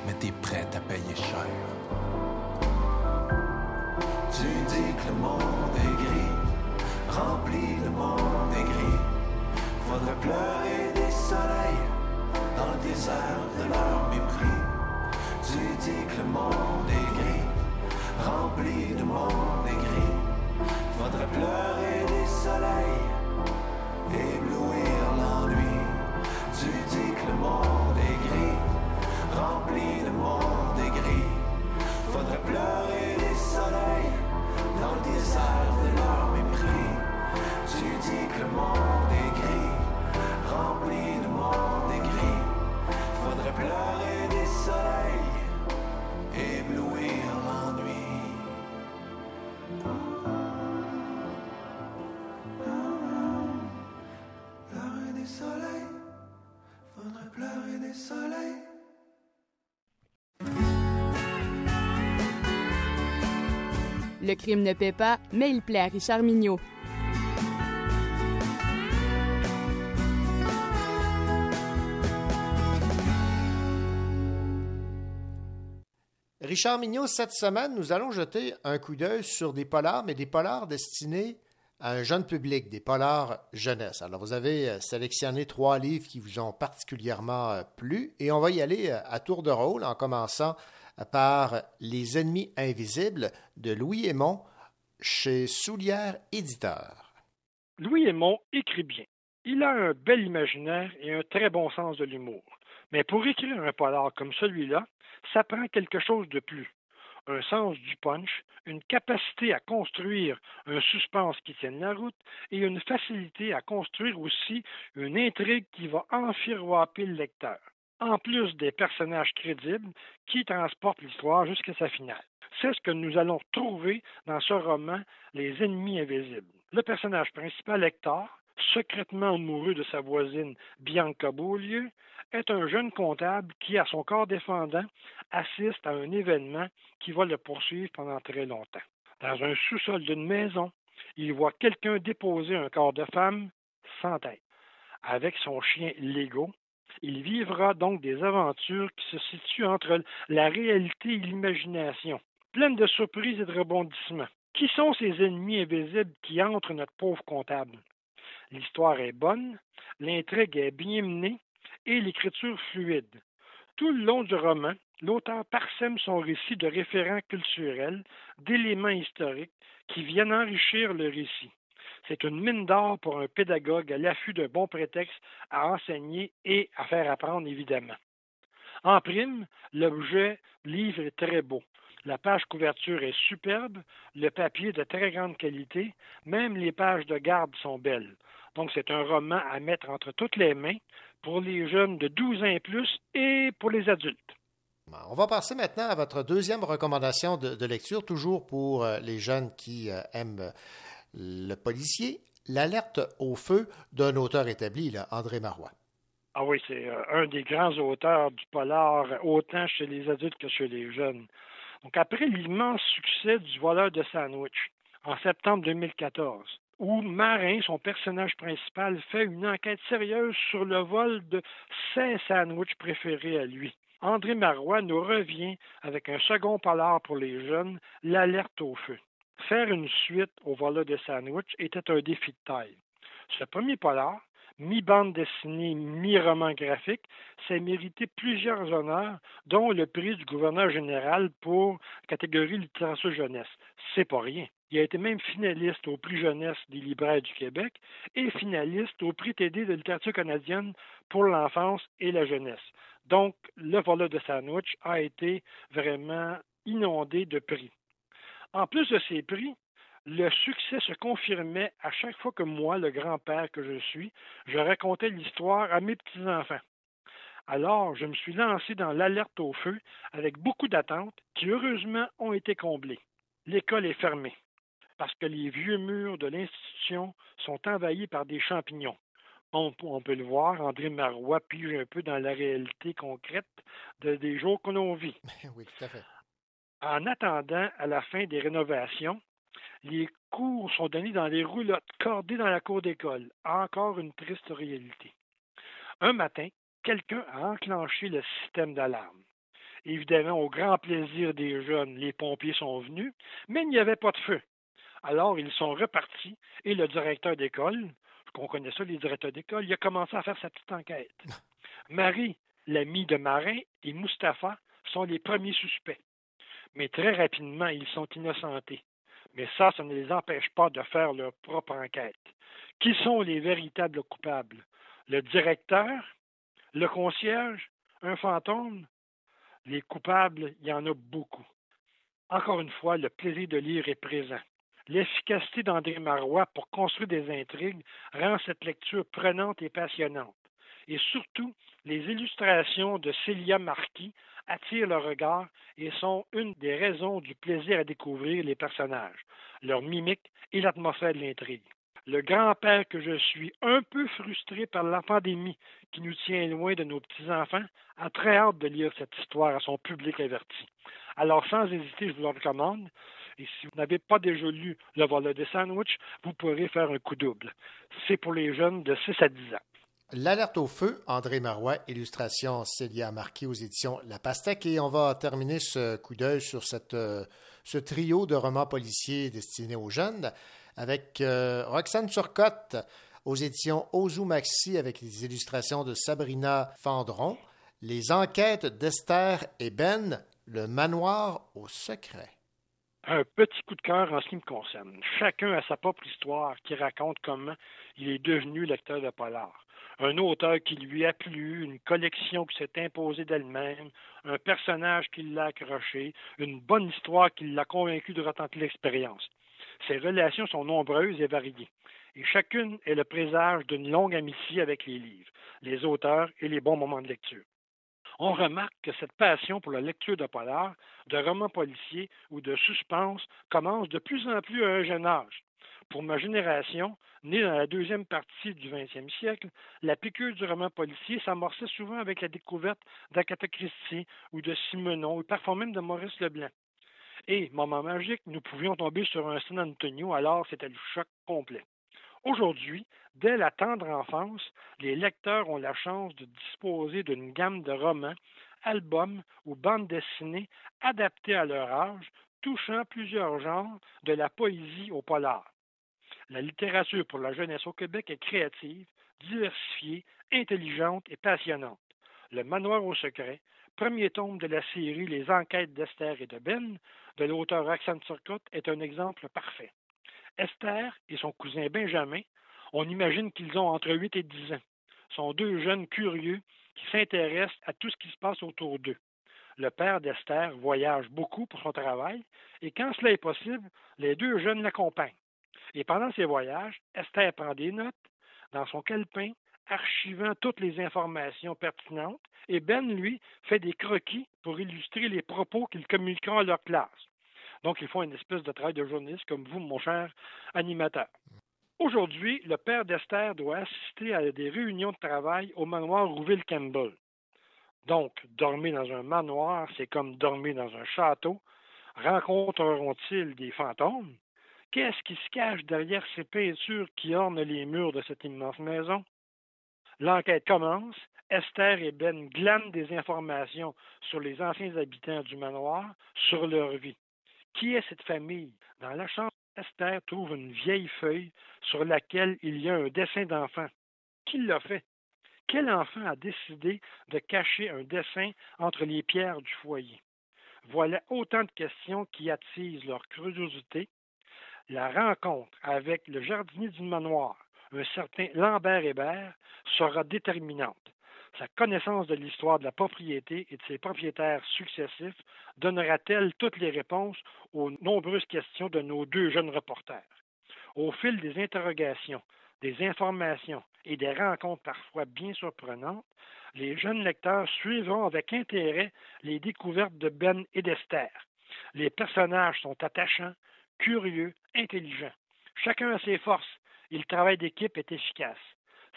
Speaker 24: mais t'es prête à payer cher.
Speaker 19: Tu dis que le monde est gris, rempli de monde et gris. Faudrait pleurer des soleils dans le désert de leur mépris. Tu dis que le monde est gris, rempli de monde et gris. Faudrait pleurer des soleils, Le
Speaker 7: crime ne paie pas, mais il plaît à Richard Mignot.
Speaker 2: Richard Mignot, cette semaine, nous allons jeter un coup d'œil sur des polars, mais des polars destinés à un jeune public, des polars jeunesse. Alors, vous avez euh, sélectionné trois livres qui vous ont particulièrement euh, plu et on va y aller euh, à tour de rôle en commençant par Les ennemis invisibles de Louis Aymon chez Soulière Éditeur.
Speaker 25: Louis Aymon écrit bien. Il a un bel imaginaire et un très bon sens de l'humour. Mais pour écrire un polar comme celui-là, ça prend quelque chose de plus. Un sens du punch, une capacité à construire un suspense qui tienne la route et une facilité à construire aussi une intrigue qui va enfiroiper le lecteur, en plus des personnages crédibles qui transportent l'histoire jusqu'à sa finale. C'est ce que nous allons trouver dans ce roman Les ennemis invisibles. Le personnage principal, Hector, secrètement amoureux de sa voisine Bianca Beaulieu, est un jeune comptable qui, à son corps défendant, assiste à un événement qui va le poursuivre pendant très longtemps. Dans un sous-sol d'une maison, il voit quelqu'un déposer un corps de femme sans tête. Avec son chien Lego, il vivra donc des aventures qui se situent entre la réalité et l'imagination, pleines de surprises et de rebondissements. Qui sont ces ennemis invisibles qui entrent notre pauvre comptable? L'histoire est bonne, l'intrigue est bien menée et l'écriture fluide. Tout le long du roman, l'auteur parsème son récit de référents culturels, d'éléments historiques qui viennent enrichir le récit. C'est une mine d'or pour un pédagogue à l'affût d'un bon prétexte à enseigner et à faire apprendre, évidemment. En prime, l'objet livre est très beau. La page couverture est superbe, le papier de très grande qualité, même les pages de garde sont belles. Donc, c'est un roman à mettre entre toutes les mains pour les jeunes de 12 ans et plus et pour les adultes.
Speaker 2: On va passer maintenant à votre deuxième recommandation de, lecture, toujours pour euh, les jeunes qui euh, aiment le policier, L'alerte au feu d'un auteur établi, André Marois.
Speaker 25: Ah oui, c'est euh, un des grands auteurs du polar, autant chez les adultes que chez les jeunes. Donc, après l'immense succès du voleur de sandwich en septembre 2014, où Marin, son personnage principal, fait une enquête sérieuse sur le vol de ses sandwichs préférés à lui. André Marois nous revient avec un second polar pour les jeunes, l'alerte au feu. Faire une suite au voleur de sandwich était un défi de taille. Ce premier polar, mi-bande dessinée, mi-roman graphique, s'est mérité plusieurs honneurs, dont le prix du gouverneur général pour catégorie littérature jeunesse. C'est pas rien. Il a été même finaliste au prix jeunesse des libraires du Québec et finaliste au prix TD de littérature canadienne pour l'enfance et la jeunesse. Donc, le volet de sandwich a été vraiment inondé de prix. En plus de ces prix, le succès se confirmait à chaque fois que moi, le grand-père que je suis, je racontais l'histoire à mes petits-enfants. Alors, je me suis lancé dans l'alerte au feu avec beaucoup d'attentes qui, heureusement, ont été comblées. L'école est fermée parce que les vieux murs de l'institution sont envahis par des champignons. On, peut le voir, André Marois pige un peu dans la réalité concrète de, des jours que l'on vit.
Speaker 2: Oui, tout fait.
Speaker 25: En attendant à la fin des rénovations, les cours sont donnés dans les roulottes cordées dans la cour d'école. Encore une triste réalité. Un matin, quelqu'un a enclenché le système d'alarme. Évidemment, au grand plaisir des jeunes, les pompiers sont venus, mais il n'y avait pas de feu. Alors, ils sont repartis et le directeur d'école, qu'on connaît ça, les directeurs d'école, il a commencé à faire sa petite enquête. [laughs] Marie, l'amie de Marin, et Mustapha sont les premiers suspects mais très rapidement, ils sont innocentés. Mais ça, ça ne les empêche pas de faire leur propre enquête. Qui sont les véritables coupables? Le directeur? Le concierge? Un fantôme? Les coupables, il y en a beaucoup. Encore une fois, le plaisir de lire est présent. L'efficacité d'André Marois pour construire des intrigues rend cette lecture prenante et passionnante. Et surtout, les illustrations de Célia Marquis attirent le regard et sont une des raisons du plaisir à découvrir les personnages, leur mimique et l'atmosphère de l'intrigue. Le grand-père que je suis, un peu frustré par la pandémie qui nous tient loin de nos petits-enfants, a très hâte de lire cette histoire à son public averti. Alors, sans hésiter, je vous le recommande. Et si vous n'avez pas déjà lu Le voleur des sandwichs, vous pourrez faire un coup double. C'est pour les jeunes de 6 à 10 ans.
Speaker 2: L'alerte au feu, André Marois, illustration Célia Marquis aux éditions La Pastèque. Et on va terminer ce coup d'œil sur euh, ce trio de romans policiers destinés aux jeunes avec euh, Roxane Turcotte aux éditions Ozu Maxi avec les illustrations de Sabrina Fendron. Les enquêtes d'Esther et Ben, le manoir au secret.
Speaker 25: Un petit coup de cœur en ce qui me concerne. Chacun a sa propre histoire qui raconte comment il est devenu lecteur de polar. Un auteur qui lui a plu, une collection qui s'est imposée d'elle-même, un personnage qui l'a accroché, une bonne histoire qui l'a convaincu de retenter l'expérience. Ces relations sont nombreuses et variées, et chacune est le présage d'une longue amitié avec les livres, les auteurs et les bons moments de lecture on remarque que cette passion pour la lecture de polar, de romans policiers ou de suspense commence de plus en plus à un jeune âge. Pour ma génération, née dans la deuxième partie du 20e siècle, la piqûre du roman policier s'amorçait souvent avec la découverte d'Agatha Christie ou de Simenon ou parfois même de Maurice Leblanc. Et, moment magique, nous pouvions tomber sur un San Antonio, alors c'était le choc complet. Aujourd'hui, dès la tendre enfance, les lecteurs ont la chance de disposer d'une gamme de romans, albums ou bandes dessinées adaptés à leur âge, touchant plusieurs genres, de la poésie au polar. La littérature pour la jeunesse au Québec est créative, diversifiée, intelligente et passionnante. Le Manoir au secret, premier tome de la série Les enquêtes d'Esther et de Ben, de l'auteur Roxane Turcotte, est un exemple parfait. Esther et son cousin Benjamin, on imagine qu'ils ont entre 8 et 10 ans, sont deux jeunes curieux qui s'intéressent à tout ce qui se passe autour d'eux. Le père d'Esther voyage beaucoup pour son travail et quand cela est possible, les deux jeunes l'accompagnent. Et pendant ces voyages, Esther prend des notes dans son calepin, archivant toutes les informations pertinentes, et Ben, lui, fait des croquis pour illustrer les propos qu'ils communiqueront à leur classe. Donc, ils font une espèce de travail de journaliste comme vous, mon cher animateur. Aujourd'hui, le père d'Esther doit assister à des réunions de travail au manoir Rouville-Campbell. Donc, dormir dans un manoir, c'est comme dormir dans un château. Rencontreront-ils des fantômes? Qu'est-ce qui se cache derrière ces peintures qui ornent les murs de cette immense maison? L'enquête commence. Esther et Ben glanent des informations sur les anciens habitants du manoir, sur leur vie. Qui est cette famille? Dans la chambre, Esther trouve une vieille feuille sur laquelle il y a un dessin d'enfant. Qui l'a fait? Quel enfant a décidé de cacher un dessin entre les pierres du foyer? Voilà autant de questions qui attisent leur curiosité. La rencontre avec le jardinier du manoir, un certain Lambert Hébert, sera déterminante. Sa connaissance de l'histoire de la propriété et de ses propriétaires successifs donnera-t-elle toutes les réponses aux nombreuses questions de nos deux jeunes reporters? Au fil des interrogations, des informations et des rencontres parfois bien surprenantes, les jeunes lecteurs suivront avec intérêt les découvertes de Ben et d'Esther. Les personnages sont attachants, curieux, intelligents. Chacun a ses forces et le travail d'équipe est efficace.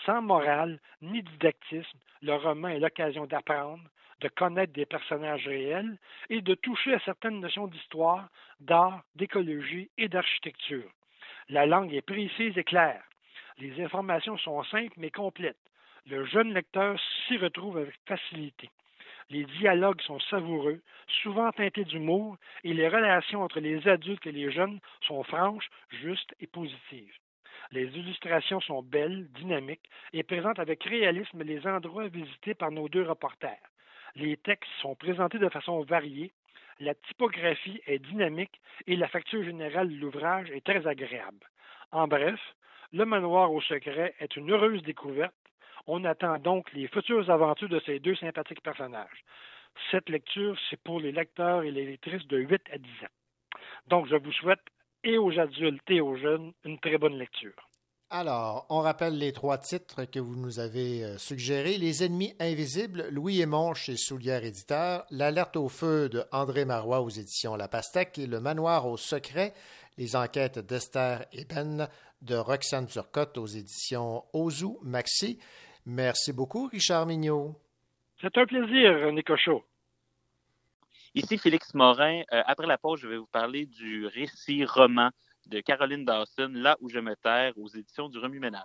Speaker 25: Sans morale ni didactisme, le roman est l'occasion d'apprendre, de connaître des personnages réels et de toucher à certaines notions d'histoire, d'art, d'écologie et d'architecture. La langue est précise et claire. Les informations sont simples mais complètes. Le jeune lecteur s'y retrouve avec facilité. Les dialogues sont savoureux, souvent teintés d'humour, et les relations entre les adultes et les jeunes sont franches, justes et positives. Les illustrations sont belles, dynamiques et présentent avec réalisme les endroits visités par nos deux reporters. Les textes sont présentés de façon variée, la typographie est dynamique et la facture générale de l'ouvrage est très agréable. En bref, Le manoir au secret est une heureuse découverte. On attend donc les futures aventures de ces deux sympathiques personnages. Cette lecture, c'est pour les lecteurs et les lectrices de 8 à 10 ans. Donc, je vous souhaite et aux adultes et aux jeunes une très bonne lecture.
Speaker 2: Alors, on rappelle les trois titres que vous nous avez euh, suggérés. Les ennemis invisibles, Louis Aymon chez Soulière Éditeur, L'alerte au feu de André Marois aux éditions La Pastèque et Le manoir au secret, les enquêtes d'Esther et Ben de Roxane Turcotte aux éditions Ozu Maxi. Merci beaucoup, Richard Mignot.
Speaker 25: C'est un plaisir, Nicocho.
Speaker 3: Ici Félix Morin. Euh, après la pause, je vais vous parler du récit roman de Caroline Dawson, Là où je me terre, aux éditions du Remue-Ménage.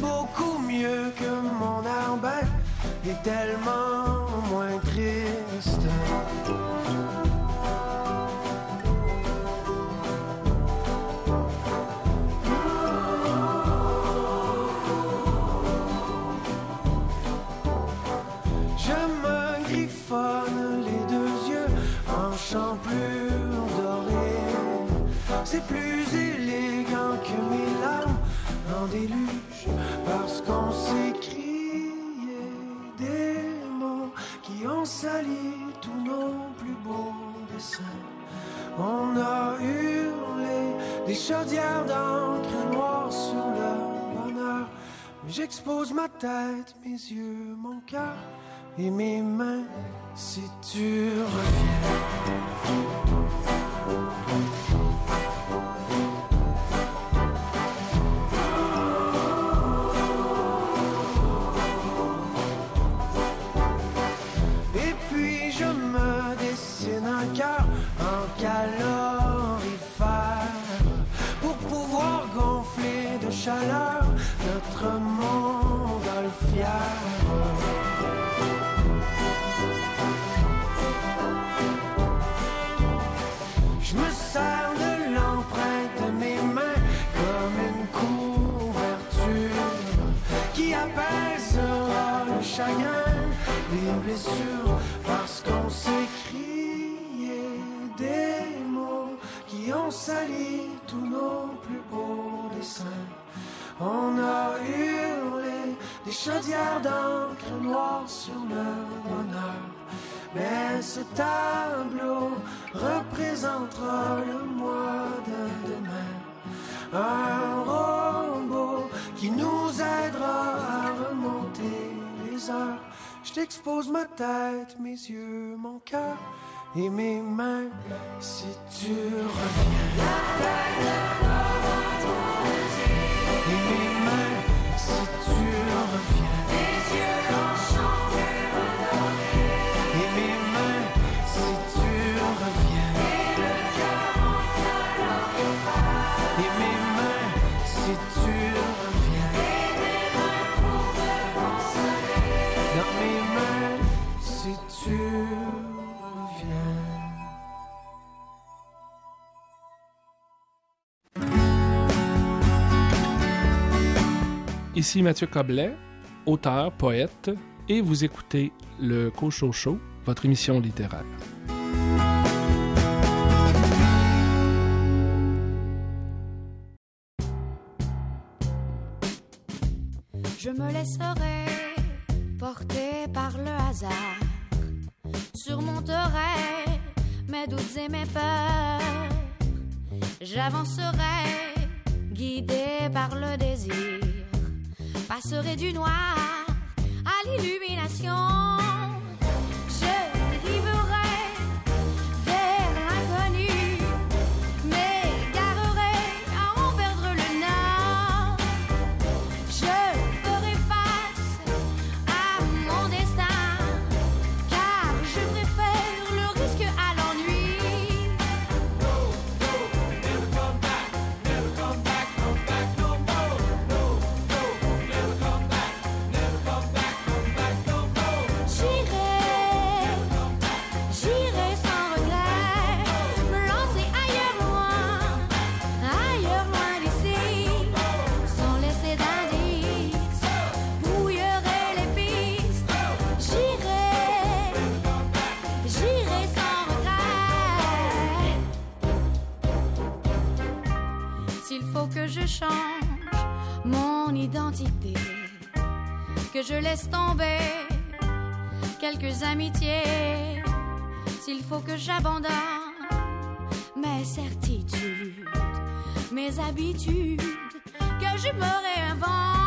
Speaker 19: Beaucoup mieux que mon air bête et tellement moins triste. Des chaudières d'encre noire sur le bonheur. J'expose ma tête, mes yeux, mon cœur et mes mains si tu reviens. On a hurlé des chaudières d'encre noire sur le bonheur. Mais ce tableau représentera le mois de demain. Un robot qui nous aidera à remonter les heures. Je t'expose ma tête, mes yeux, mon cœur et mes mains si tu reviens. Et mes mains si tu reviens. Et
Speaker 26: Ici Mathieu Coblet, auteur, poète, et vous écoutez le Cocho Show, votre émission littéraire.
Speaker 27: Je me laisserai porter par le hasard, surmonterai mes doutes et mes peurs, j'avancerai guidé par le désir, passerai du noir à l'illumination. Que je laisse tomber quelques amitiés, s'il faut que j'abandonne mes certitudes, mes habitudes que je me réinvente.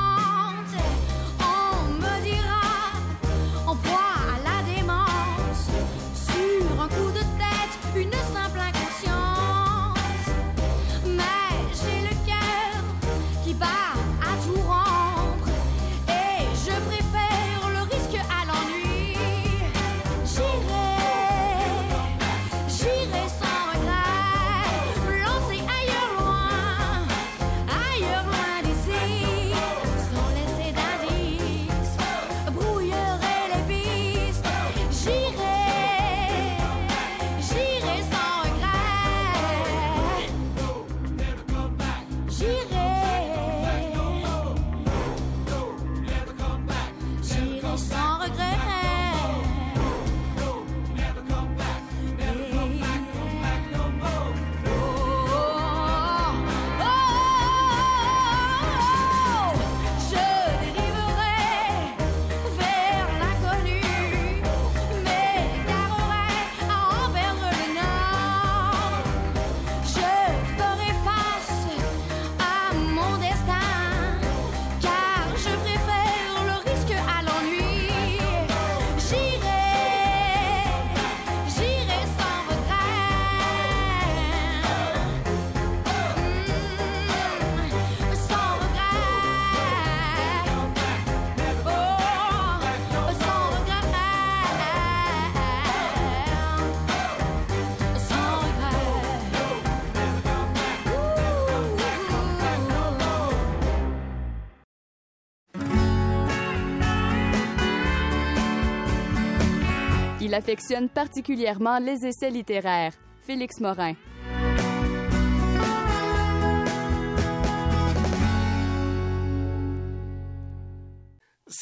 Speaker 1: Affectionne particulièrement les essais littéraires. Félix Morin.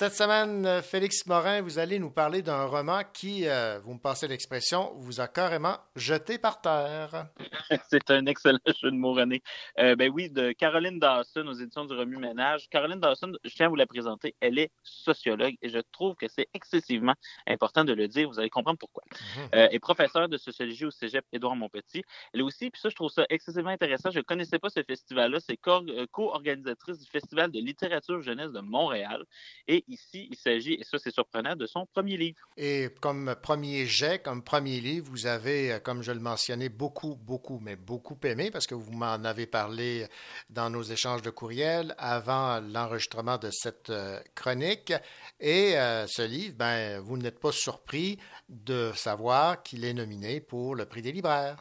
Speaker 2: Cette semaine, euh, Félix Morin, vous allez nous parler d'un roman qui, euh, vous me passez l'expression, vous a carrément jeté par terre. [laughs]
Speaker 3: C'est un excellent jeu de mots, René. Euh, ben oui, de Caroline Dawson aux éditions du Remue Ménage. Caroline Dawson, je tiens à vous la présenter. Elle est sociologue et je trouve que c'est excessivement important de le dire. Vous allez comprendre pourquoi. Euh, elle est professeure de sociologie au Cégep Édouard Montpetit. Elle est aussi, puis ça, je trouve ça excessivement intéressant. Je ne connaissais pas ce festival-là. C'est co- co-organisatrice du Festival de littérature jeunesse de Montréal. Et ici, il s'agit, et ça, c'est surprenant, de son premier livre.
Speaker 2: Et comme premier jet, comme premier livre, vous avez, euh, comme je le mentionnais, beaucoup, beaucoup, mais beaucoup aimé parce que vous m'en avez parlé dans nos échanges de courriels avant l'enregistrement de cette euh, chronique. Et euh, ce livre, ben, vous n'êtes pas surpris de savoir qu'il est nominé pour le prix des libraires.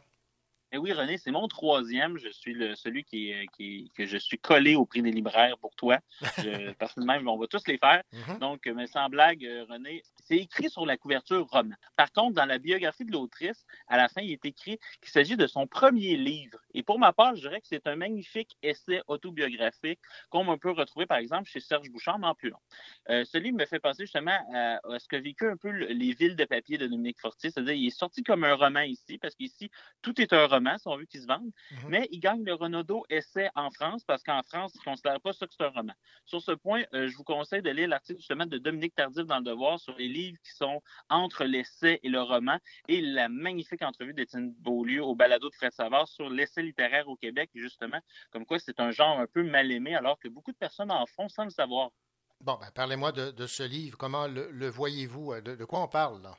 Speaker 3: Eh oui, René, c'est mon troisième. Je suis le, celui qui, est- qui, que je suis collé au prix des libraires pour toi. Je, parce que même, on va tous les faire.
Speaker 2: Mhm.
Speaker 3: Donc, mais sans blague, euh, René, c'est écrit sur la couverture roman. Par contre, dans la biographie de l'autrice, à la fin, il est écrit qu'il s'agit de son premier livre. Et pour ma part, je dirais que c'est un magnifique essai autobiographique qu'on peut retrouver, par exemple, chez Serge Bouchard, mais en plus long. Euh, ce livre me fait penser justement à, à ce que vécu un peu le- les villes de papier de Dominique Fortier. C'est-à-dire, il est sorti comme un roman ici, parce qu'ici, tout est un roman, si on veut qu'il se vende. Mais il gagne le Renaudot Essai en France, parce qu'en France, ils ne considèrent pas ça que c'est un roman. Sur ce point, euh, je vous conseille de lire l'article justement de Dominique Tardif dans Le Devoir sur les livres qui sont entre l'essai et le roman et la magnifique entrevue d'Étienne Beaulieu au balado de Fred Savard sur l'essai littéraire au Québec, justement, comme quoi c'est un genre un peu mal aimé alors que beaucoup de personnes en font sans le savoir.
Speaker 2: Bon, ben, parlez-moi de, ce livre. Comment le, voyez-vous? De, de quoi on parle, là?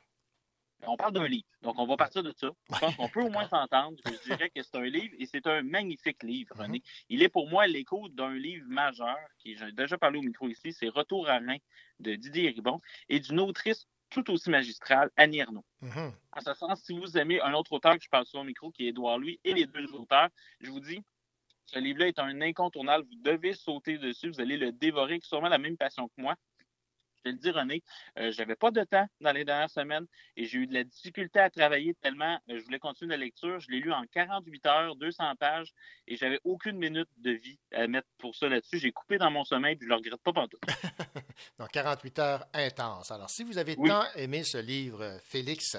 Speaker 3: On parle d'un livre, donc on va partir de ça. Je pense qu'on peut au moins s'entendre. Je dirais que c'est un livre et c'est un magnifique livre, René. Il est pour moi l'écho d'un livre majeur qui, j'ai déjà parlé au micro ici, c'est Retour à Reims de Didier Ribon et d'une autrice tout aussi magistrale, Annie Ernaux.
Speaker 2: Mhm.
Speaker 3: En ce sens, si vous aimez un autre auteur que je parle sur le micro, qui est Édouard Louis, et les deux auteurs, je vous dis, ce livre-là est un incontournable. Vous devez sauter dessus. Vous allez le dévorer avec sûrement la même passion que moi. Je te le dis, René, euh, j'avais pas de temps dans les dernières semaines et j'ai eu de la difficulté à travailler tellement euh, je voulais continuer la lecture. Je l'ai lu en 48 heures, 200 pages et j'avais aucune minute de vie à mettre pour ça là-dessus. J'ai coupé dans mon sommeil puis je le regrette pas pantoute. [laughs]
Speaker 2: Donc, 48 heures intenses. Alors, si vous avez
Speaker 3: Oui.
Speaker 2: tant aimé ce livre, Félix,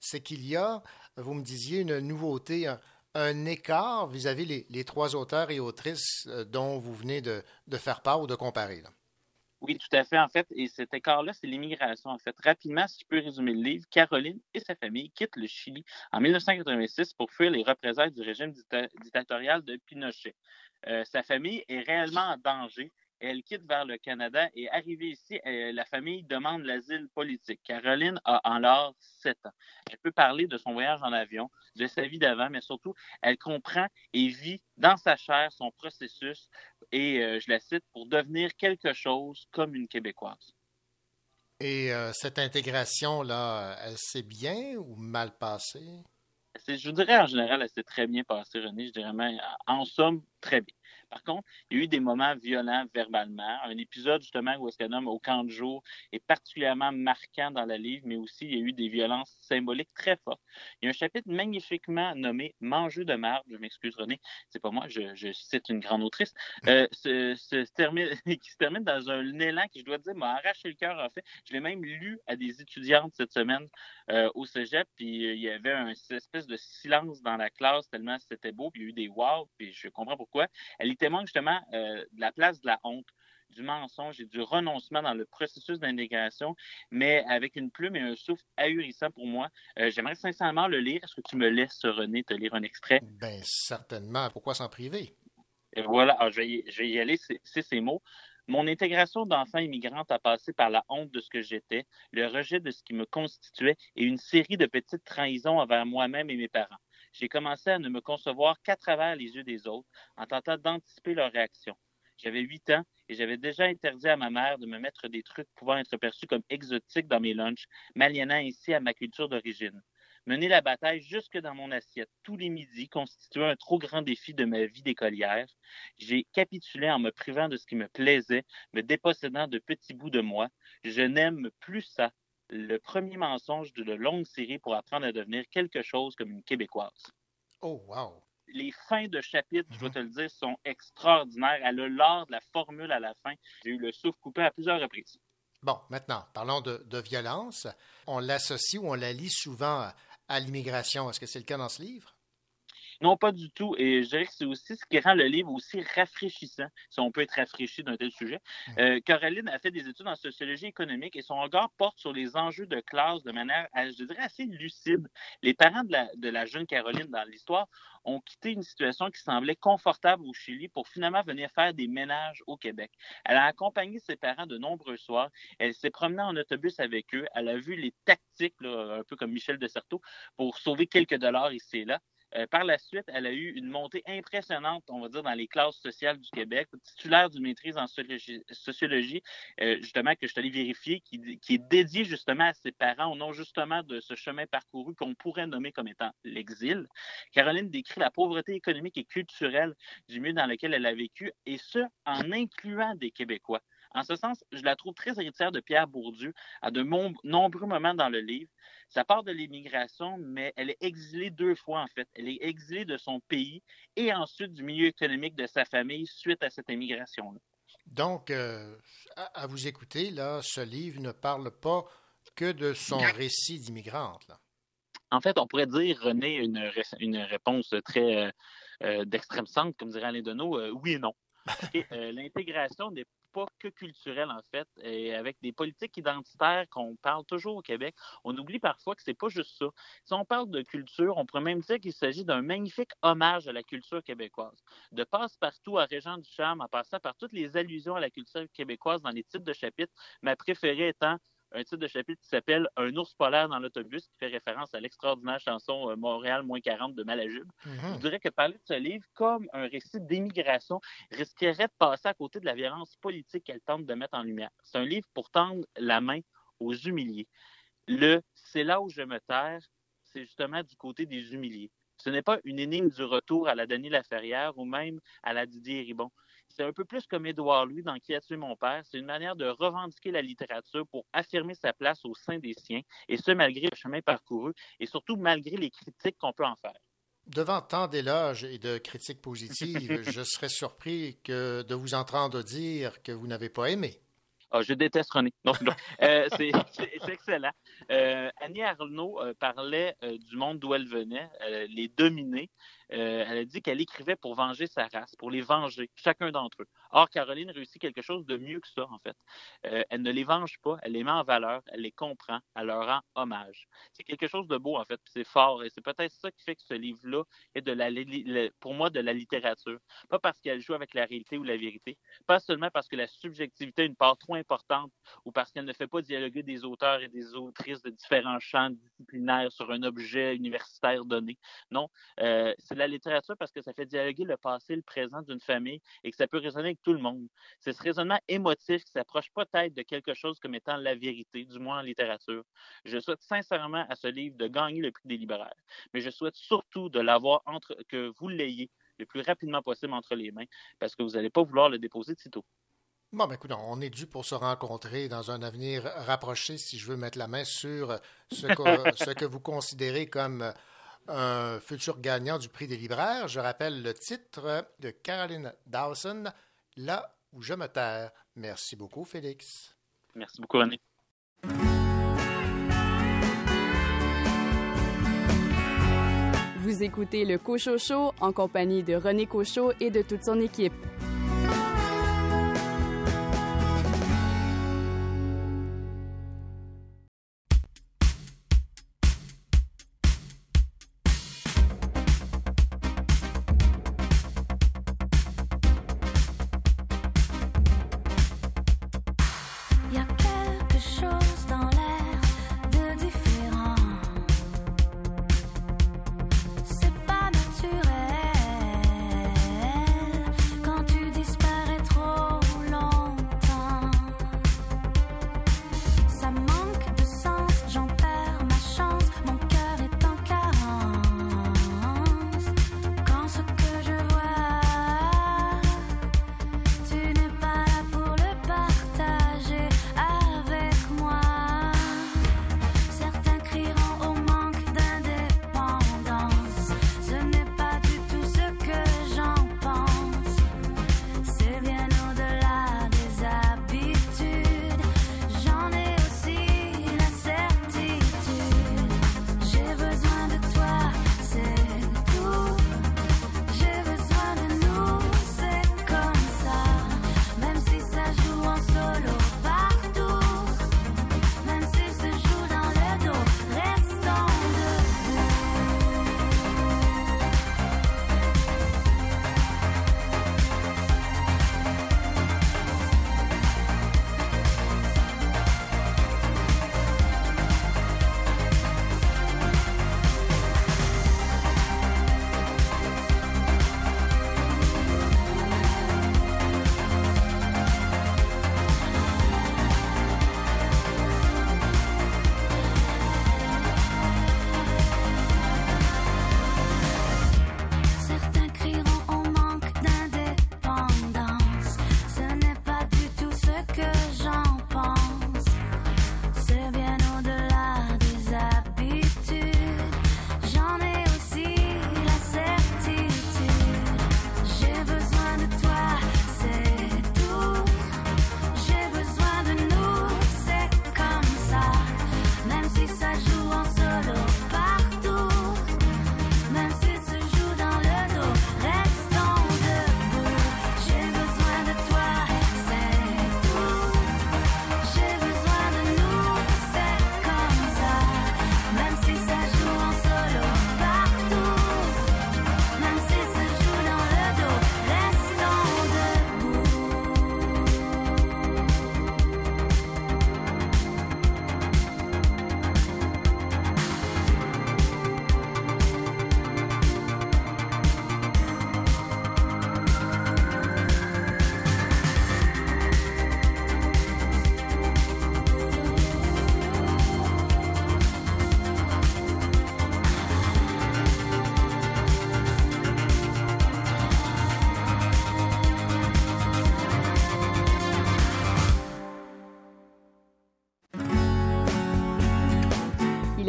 Speaker 2: c'est qu'il y a, vous me disiez, une nouveauté, un, un écart vis-à-vis les, les trois auteurs et autrices euh, dont vous venez de, de faire part ou de comparer. là.
Speaker 3: Oui, tout à fait, en fait. Et cet écart-là, c'est l'immigration, en fait. Rapidement, si je peux résumer le livre, Caroline et sa famille quittent le Chili en 1986 pour fuir les représailles du régime dicta- dictatorial de Pinochet. Euh, sa famille est réellement en danger. Elle quitte vers le Canada et arrivée ici, euh, la famille demande l'asile politique. Caroline a l'or sept ans. Elle peut parler de son voyage en avion, de sa vie d'avant, mais surtout, elle comprend et vit dans sa chair son processus et, euh, je la cite, pour devenir quelque chose comme une Québécoise.
Speaker 2: Et euh, cette intégration-là, elle s'est bien ou mal passée?
Speaker 3: Je vous dirais en général, elle s'est très bien passée, René. Je dirais même, en somme, très bien. Par contre, il y a eu des moments violents verbalement. Un épisode, justement, où est-ce qu'un homme au camp de jour est particulièrement marquant dans le livre, mais aussi il y a eu des violences symboliques très fortes. Il y a un chapitre magnifiquement nommé Mangeux de marde. Je m'excuse, René. C'est pas moi, je, cite une grande autrice. Euh, [laughs] qui se termine dans un élan qui, je dois dire, m'a arraché le cœur, en fait. Je l'ai même lu à des étudiantes cette semaine euh, au cégep, puis euh, il y avait un cette espèce de silence dans la classe tellement c'était beau, puis il y a eu des wow, puis je comprends pourquoi. Elle y témoigne justement euh, de la place de la honte, du mensonge et du renoncement dans le processus d'intégration, mais avec une plume et un souffle ahurissant pour moi. Euh, J'aimerais sincèrement le lire. Est-ce que tu me laisses, René, te lire un extrait?
Speaker 2: Ben, certainement. Pourquoi s'en priver?
Speaker 3: Et voilà, Alors, je, vais y, je vais y aller, c'est ces mots. Mon intégration d'enfant immigrante a passé par la honte de ce que j'étais, le rejet de ce qui me constituait et une série de petites trahisons envers moi-même et mes parents. J'ai commencé à ne me concevoir qu'à travers les yeux des autres, en tentant d'anticiper leurs réactions. J'avais huit ans et j'avais déjà interdit à ma mère de me mettre des trucs pouvant être perçus comme exotiques dans mes lunchs, m'aliénant ainsi à ma culture d'origine. Mener la bataille jusque dans mon assiette tous les midis constituait un trop grand défi de ma vie d'écolière. J'ai capitulé en me privant de ce qui me plaisait, me dépossédant de petits bouts de moi. Je n'aime plus ça. Le premier mensonge d'une longue série pour apprendre à devenir quelque chose comme une Québécoise.
Speaker 2: Oh, wow!
Speaker 3: Les fins de chapitre, je dois te le dire, sont extraordinaires. Elle a l'art de la formule à la fin. J'ai eu le souffle coupé à plusieurs reprises.
Speaker 2: Bon, maintenant, parlons de, de violence. On l'associe ou on la lie souvent à, à l'immigration. Est-ce que c'est le cas dans ce livre?
Speaker 3: Non, pas du tout. Et je dirais que c'est aussi ce qui rend le livre aussi rafraîchissant, si on peut être rafraîchi d'un tel sujet. Euh, Caroline a fait des études en sociologie économique et son regard porte sur les enjeux de classe de manière, je dirais, assez lucide. Les parents de la, de la jeune Caroline dans l'histoire ont quitté une situation qui semblait confortable au Chili pour finalement venir faire des ménages au Québec. Elle a accompagné ses parents de nombreux soirs. Elle s'est promenée en autobus avec eux. Elle a vu les tactiques, là, un peu comme Michel Deserto, pour sauver quelques dollars ici et là. Euh, par la suite, elle a eu une montée impressionnante, on va dire, dans les classes sociales du Québec. Titulaire d'une maîtrise en sociologie, euh, justement, que je suis allé vérifier, qui, qui, est dédiée justement à ses parents, au nom justement de ce chemin parcouru qu'on pourrait nommer comme étant l'exil. Caroline décrit la pauvreté économique et culturelle du milieu dans lequel elle a vécu, et ce, en incluant des Québécois. En ce sens, je la trouve très héritière de Pierre Bourdieu à de nombreux moments dans le livre. Ça part de l'immigration, mais elle est exilée deux fois, en fait. Elle est exilée de son pays et ensuite du milieu économique de sa famille suite à cette immigration-là.
Speaker 2: Donc, euh, à, à, vous écouter, là, ce livre ne parle pas que de son récit d'immigrante.
Speaker 3: En fait, on pourrait dire, René, une, une réponse très euh, euh, d'extrême centre, comme dirait Alain Deneau, euh, oui et non. [laughs] L'intégration n'est que culturelle, en fait, et avec des politiques identitaires qu'on parle toujours au Québec, on oublie parfois que c'est pas juste ça. Si on parle de culture, on pourrait même dire qu'il s'agit d'un magnifique hommage à la culture québécoise. De passe-partout à Régent du Charme, en passant par toutes les allusions à la culture québécoise dans les titres de chapitres, ma préférée étant un titre de chapitre qui s'appelle Un ours polaire dans l'autobus, qui fait référence à l'extraordinaire chanson Montréal moins 40 de Malajube. Mm -hmm. Je dirais que parler de ce livre comme un récit d'émigration risquerait de passer à côté de la violence politique qu'elle tente de mettre en lumière. C'est un livre pour tendre la main aux humiliés. Le C'est là où je me terre, c'est justement du côté des humiliés. Ce n'est pas une énigme du retour à la Denis Laferrière ou même à la Didier Ribon. C'est un peu plus comme Édouard Louis dans Qui a tué mon père? C'est une manière de revendiquer la littérature pour affirmer sa place au sein des siens, et ce malgré le chemin parcouru et surtout malgré les critiques qu'on peut en faire.
Speaker 2: Devant tant d'éloges et de critiques positives, [laughs] je serais surpris que de vous entendre dire que vous n'avez pas aimé.
Speaker 3: Oh, je déteste René. Non, euh, c'est excellent. Euh, Annie Arnaud euh, parlait du monde d'où elle venait, les dominés. Euh, elle a dit qu'elle écrivait pour venger sa race, pour les venger, chacun d'entre eux. Or, Caroline réussit quelque chose de mieux que ça, en fait. Euh, elle ne les venge pas, elle les met en valeur, elle les comprend, elle leur rend hommage. C'est quelque chose de beau, en fait, c'est fort, et c'est peut-être ça qui fait que ce livre-là est, de la, pour moi, de la littérature. Pas parce qu'elle joue avec la réalité ou la vérité, pas seulement parce que la subjectivité a une part trop importante ou parce qu'elle ne fait pas dialoguer des auteurs et des autrices de différents champs disciplinaires sur un objet universitaire donné. Non, euh, c'est de la littérature parce que ça fait dialoguer le passé et le présent d'une famille et que ça peut résonner avec tout le monde. C'est ce raisonnement émotif qui s'approche peut-être de quelque chose comme étant la vérité, du moins en littérature. Je souhaite sincèrement à ce livre de gagner le prix des libraires, mais je souhaite surtout de l'avoir entre que vous l'ayez le plus rapidement possible entre les mains parce que vous n'allez pas vouloir le déposer de sitôt.
Speaker 2: Bon, ben écoute, on est dû pour se rencontrer dans un avenir rapproché si je veux mettre la main sur ce que, [laughs] ce que vous considérez comme un futur gagnant du prix des libraires. Je rappelle le titre de Caroline Dawson, Là où je me terre. Merci beaucoup, Félix.
Speaker 3: Merci beaucoup, René.
Speaker 1: Vous écoutez le Cochot Show en compagnie de René Cochot et de toute son équipe.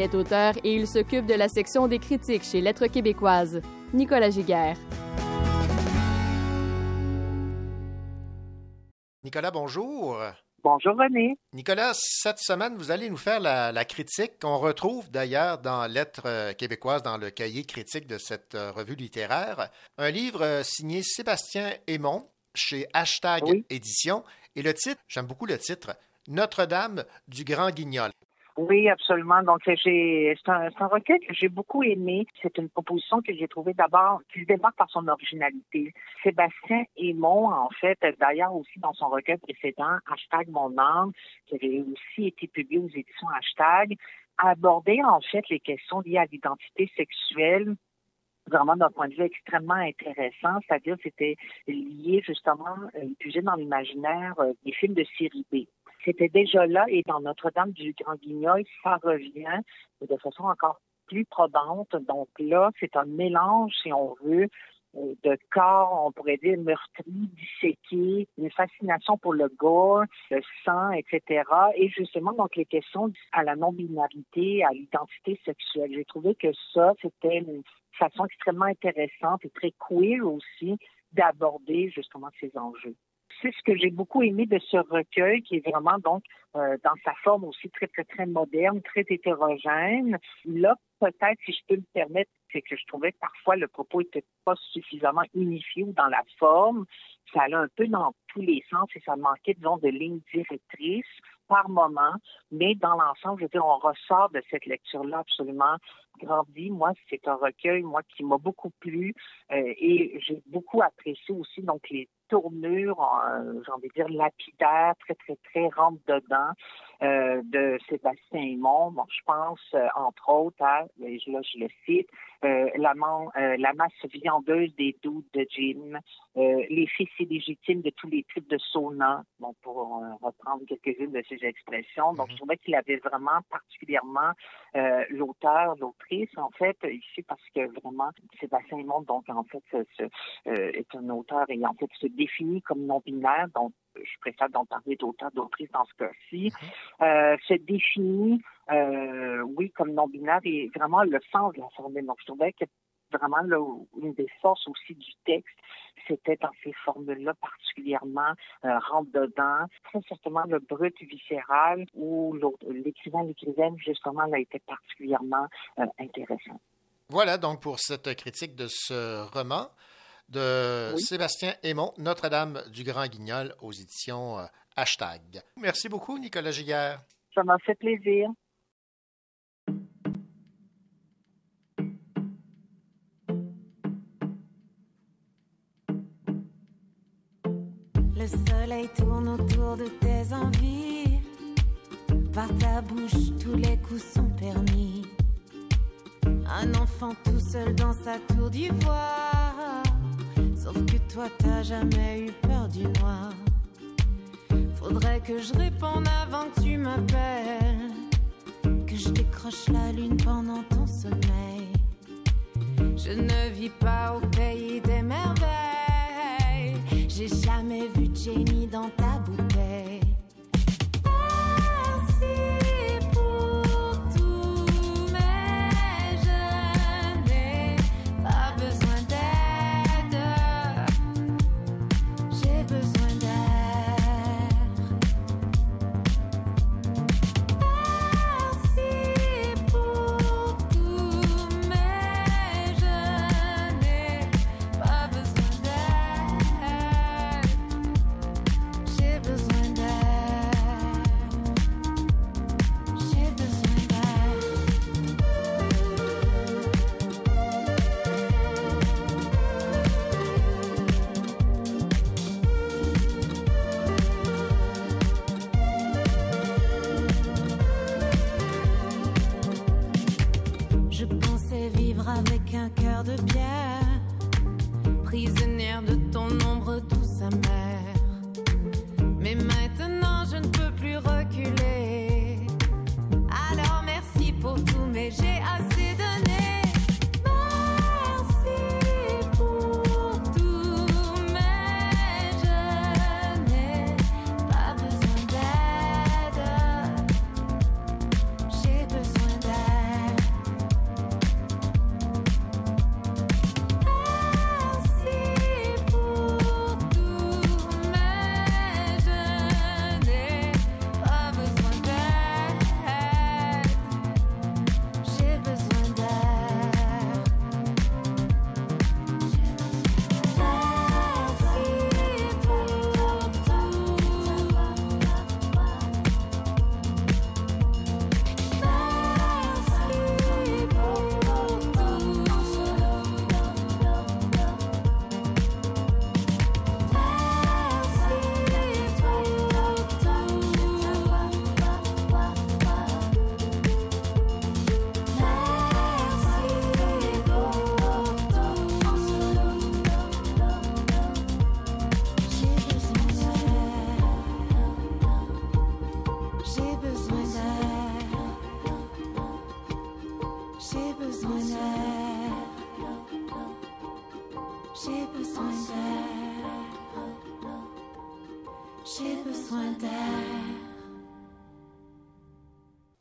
Speaker 27: Est
Speaker 1: auteur et il s'occupe de la section des critiques chez Lettres québécoises. Nicolas Giguère.
Speaker 2: Nicolas, bonjour.
Speaker 11: Bonjour René.
Speaker 2: Nicolas, cette semaine, vous allez nous faire la, la critique qu'on retrouve d'ailleurs dans Lettres québécoises, dans le cahier critique de cette euh, revue littéraire. Un livre euh, signé Sébastien Aymon chez Hashtag Édition. Et le titre, j'aime beaucoup le titre, Notre-Dame du Grand Guignol.
Speaker 11: Oui, absolument. Donc, c'est un, recueil que j'ai beaucoup aimé. C'est une proposition que j'ai trouvée d'abord, qui se démarque par son originalité. Sébastien Aymon, en fait, d'ailleurs aussi dans son recueil précédent, Hashtag Mon âme, qui avait aussi été publié aux éditions Hashtag, a abordé en fait les questions liées à l'identité sexuelle vraiment d'un point de vue extrêmement intéressant, c'est-à-dire c'était lié justement, puisé dans l'imaginaire euh, des films de série B. C'était déjà là et dans Notre-Dame du Grand Guignol, ça revient de façon encore plus probante. Donc là, c'est un mélange, si on veut, euh, de corps, on pourrait dire meurtris, disséqués, une fascination pour le gore, le sang, etc. Et justement, donc les questions à la non-binarité, à l'identité sexuelle. J'ai trouvé que ça, c'était une façon extrêmement intéressante et très queer aussi d'aborder justement ces enjeux c'est ce que j'ai beaucoup aimé de ce recueil, qui est vraiment donc euh, dans sa forme aussi très, très, très moderne, très hétérogène. Là, peut-être, si je peux me permettre, c'est que je trouvais que parfois le propos était pas suffisamment unifié ou dans la forme. Ça allait un peu dans tous les sens et ça manquait, disons, de lignes directrices par moment, mais dans l'ensemble, je veux dire, on ressort de cette lecture-là absolument grandi. Moi, c'est un recueil, moi, qui m'a beaucoup plu euh, et j'ai beaucoup apprécié aussi donc les tournure, euh, j'ai envie de dire, lapidaire, très, très, très rentre-dedans euh, de Sébastien Aymon. Bon, je pense, euh, entre autres, à, là, je le cite, euh, la, la, masse viandeuse des doutes de Jim, les fils illégitimes de tous les types de sauna, bon, pour reprendre quelques-unes de ces expressions. Donc, je trouvais qu'il avait vraiment particulièrement l'auteur, l'autrice, en fait, ici, parce que vraiment, Sébastien Aymon, donc, en fait, ce, est un auteur et en fait se définit comme non-binaire, donc je préfère d'en parler d'auteur, d'autrice dans ce cas-ci, euh, se définit, euh, oui, comme non-binaire et vraiment le sens de la formule. Donc, je trouvais que vraiment là, une des forces aussi du texte, c'était dans ces formules-là particulièrement euh, rentre-dedans, très certainement le brut viscéral où l'écrivain, l'écrivaine, justement, a été particulièrement euh, intéressant.
Speaker 2: Voilà donc pour cette critique de ce roman de Sébastien Aymon, Notre-Dame du Grand Guignol aux éditions euh, Hashtag. Merci beaucoup, Nicolas Giguère.
Speaker 11: Ça m'a fait plaisir.
Speaker 6: Le soleil tourne autour de tes envies. Par ta bouche, tous les coups sont permis. Un enfant tout seul dans sa tour d'ivoire. Sauf que toi, t'as jamais eu peur du noir. Faudrait que je réponde avant que tu m'appelles. Que je décroche la lune pendant ton sommeil. Je ne vis pas au pays des merveilles. J'ai jamais vu Jenny dans ta bouteille.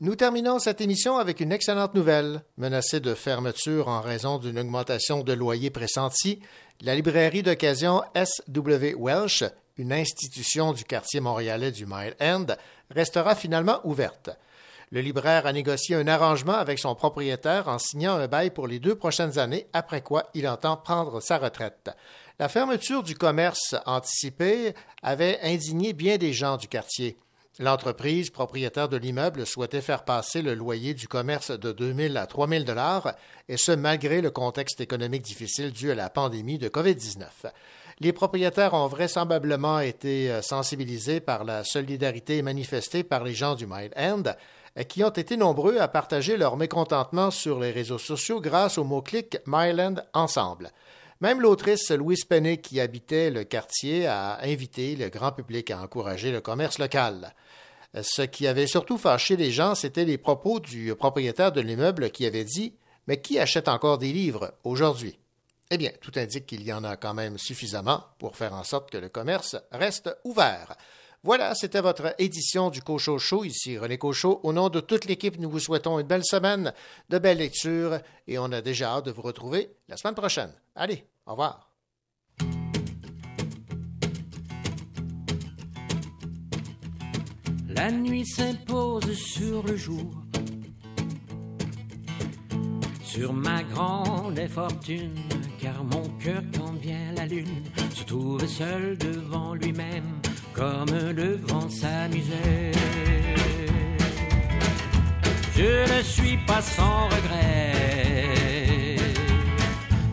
Speaker 2: Nous terminons cette émission avec une excellente nouvelle. Menacée de fermeture en raison d'une augmentation de loyer pressentie, la librairie d'occasion S.W. Welsh, une institution du quartier montréalais du Mile End, restera finalement ouverte. Le libraire a négocié un arrangement avec son propriétaire en signant un bail pour les deux prochaines années, après quoi il entend prendre sa retraite. La fermeture du commerce anticipé avait indigné bien des gens du quartier. L'entreprise propriétaire de l'immeuble souhaitait faire passer le loyer du commerce de 2 000 à 3 000 dollars, et ce malgré le contexte économique difficile dû à la pandémie de COVID-19. Les propriétaires ont vraisemblablement été euh, sensibilisés par la solidarité manifestée par les gens du Mile End, euh, qui ont été nombreux à partager leur mécontentement sur les réseaux sociaux grâce au mot-clic Myland Ensemble. Même l'autrice Louise Pennet, qui habitait le quartier, a invité le grand public à encourager le commerce local. Ce qui avait surtout fâché les gens, c'était les propos du propriétaire de l'immeuble qui avait dit Mais qui achète encore des livres aujourd'hui? Eh bien, tout indique qu'il y en a quand même suffisamment pour faire en sorte que le commerce reste ouvert. Voilà, c'était votre édition du Cochot Show. Ici René Cochot. Au nom de toute l'équipe, nous vous souhaitons une belle semaine, de belles lectures et on a déjà hâte de vous retrouver la semaine prochaine. Allez, au revoir.
Speaker 21: La nuit s'impose sur le jour. Sur ma grande infortune, car mon cœur, quand vient la lune, se trouve seul devant lui-même, comme devant sa misère. Je ne suis pas sans regret.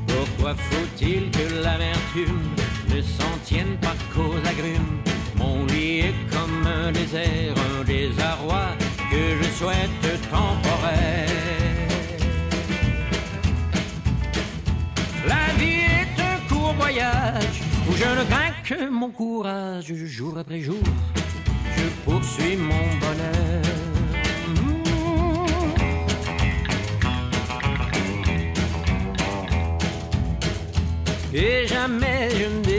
Speaker 21: Pourquoi faut-il que l'amertume ne s'en tienne pas qu'aux agrumes? Mon lit est comme un désert, un désarroi que je souhaite temporaire. La vie est un court voyage où je ne crains que mon courage jour après jour. Je poursuis mon bonheur. Et jamais je ne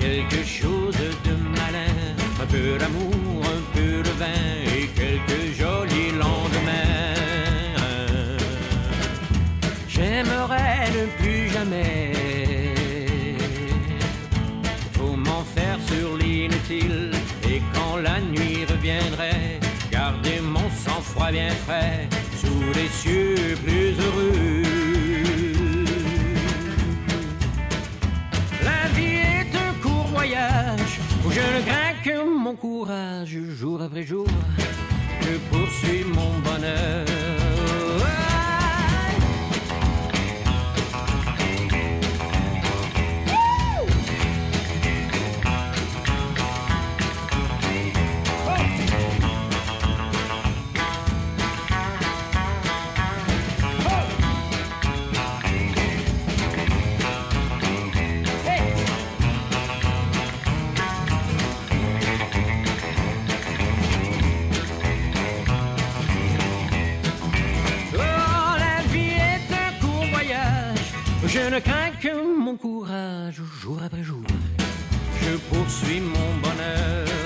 Speaker 21: quelque chose de malin, un peu d'amour, un peu de vin et quelques jolis lendemains. J'aimerais ne plus jamais trop m'en faire sur l'inutile. Et quand la nuit reviendrait, garder mon sang-froid bien frais sous les cieux plus jour après jour. Je poursuis mon bonheur. Mon courage jour après jour. Je poursuis mon bonheur.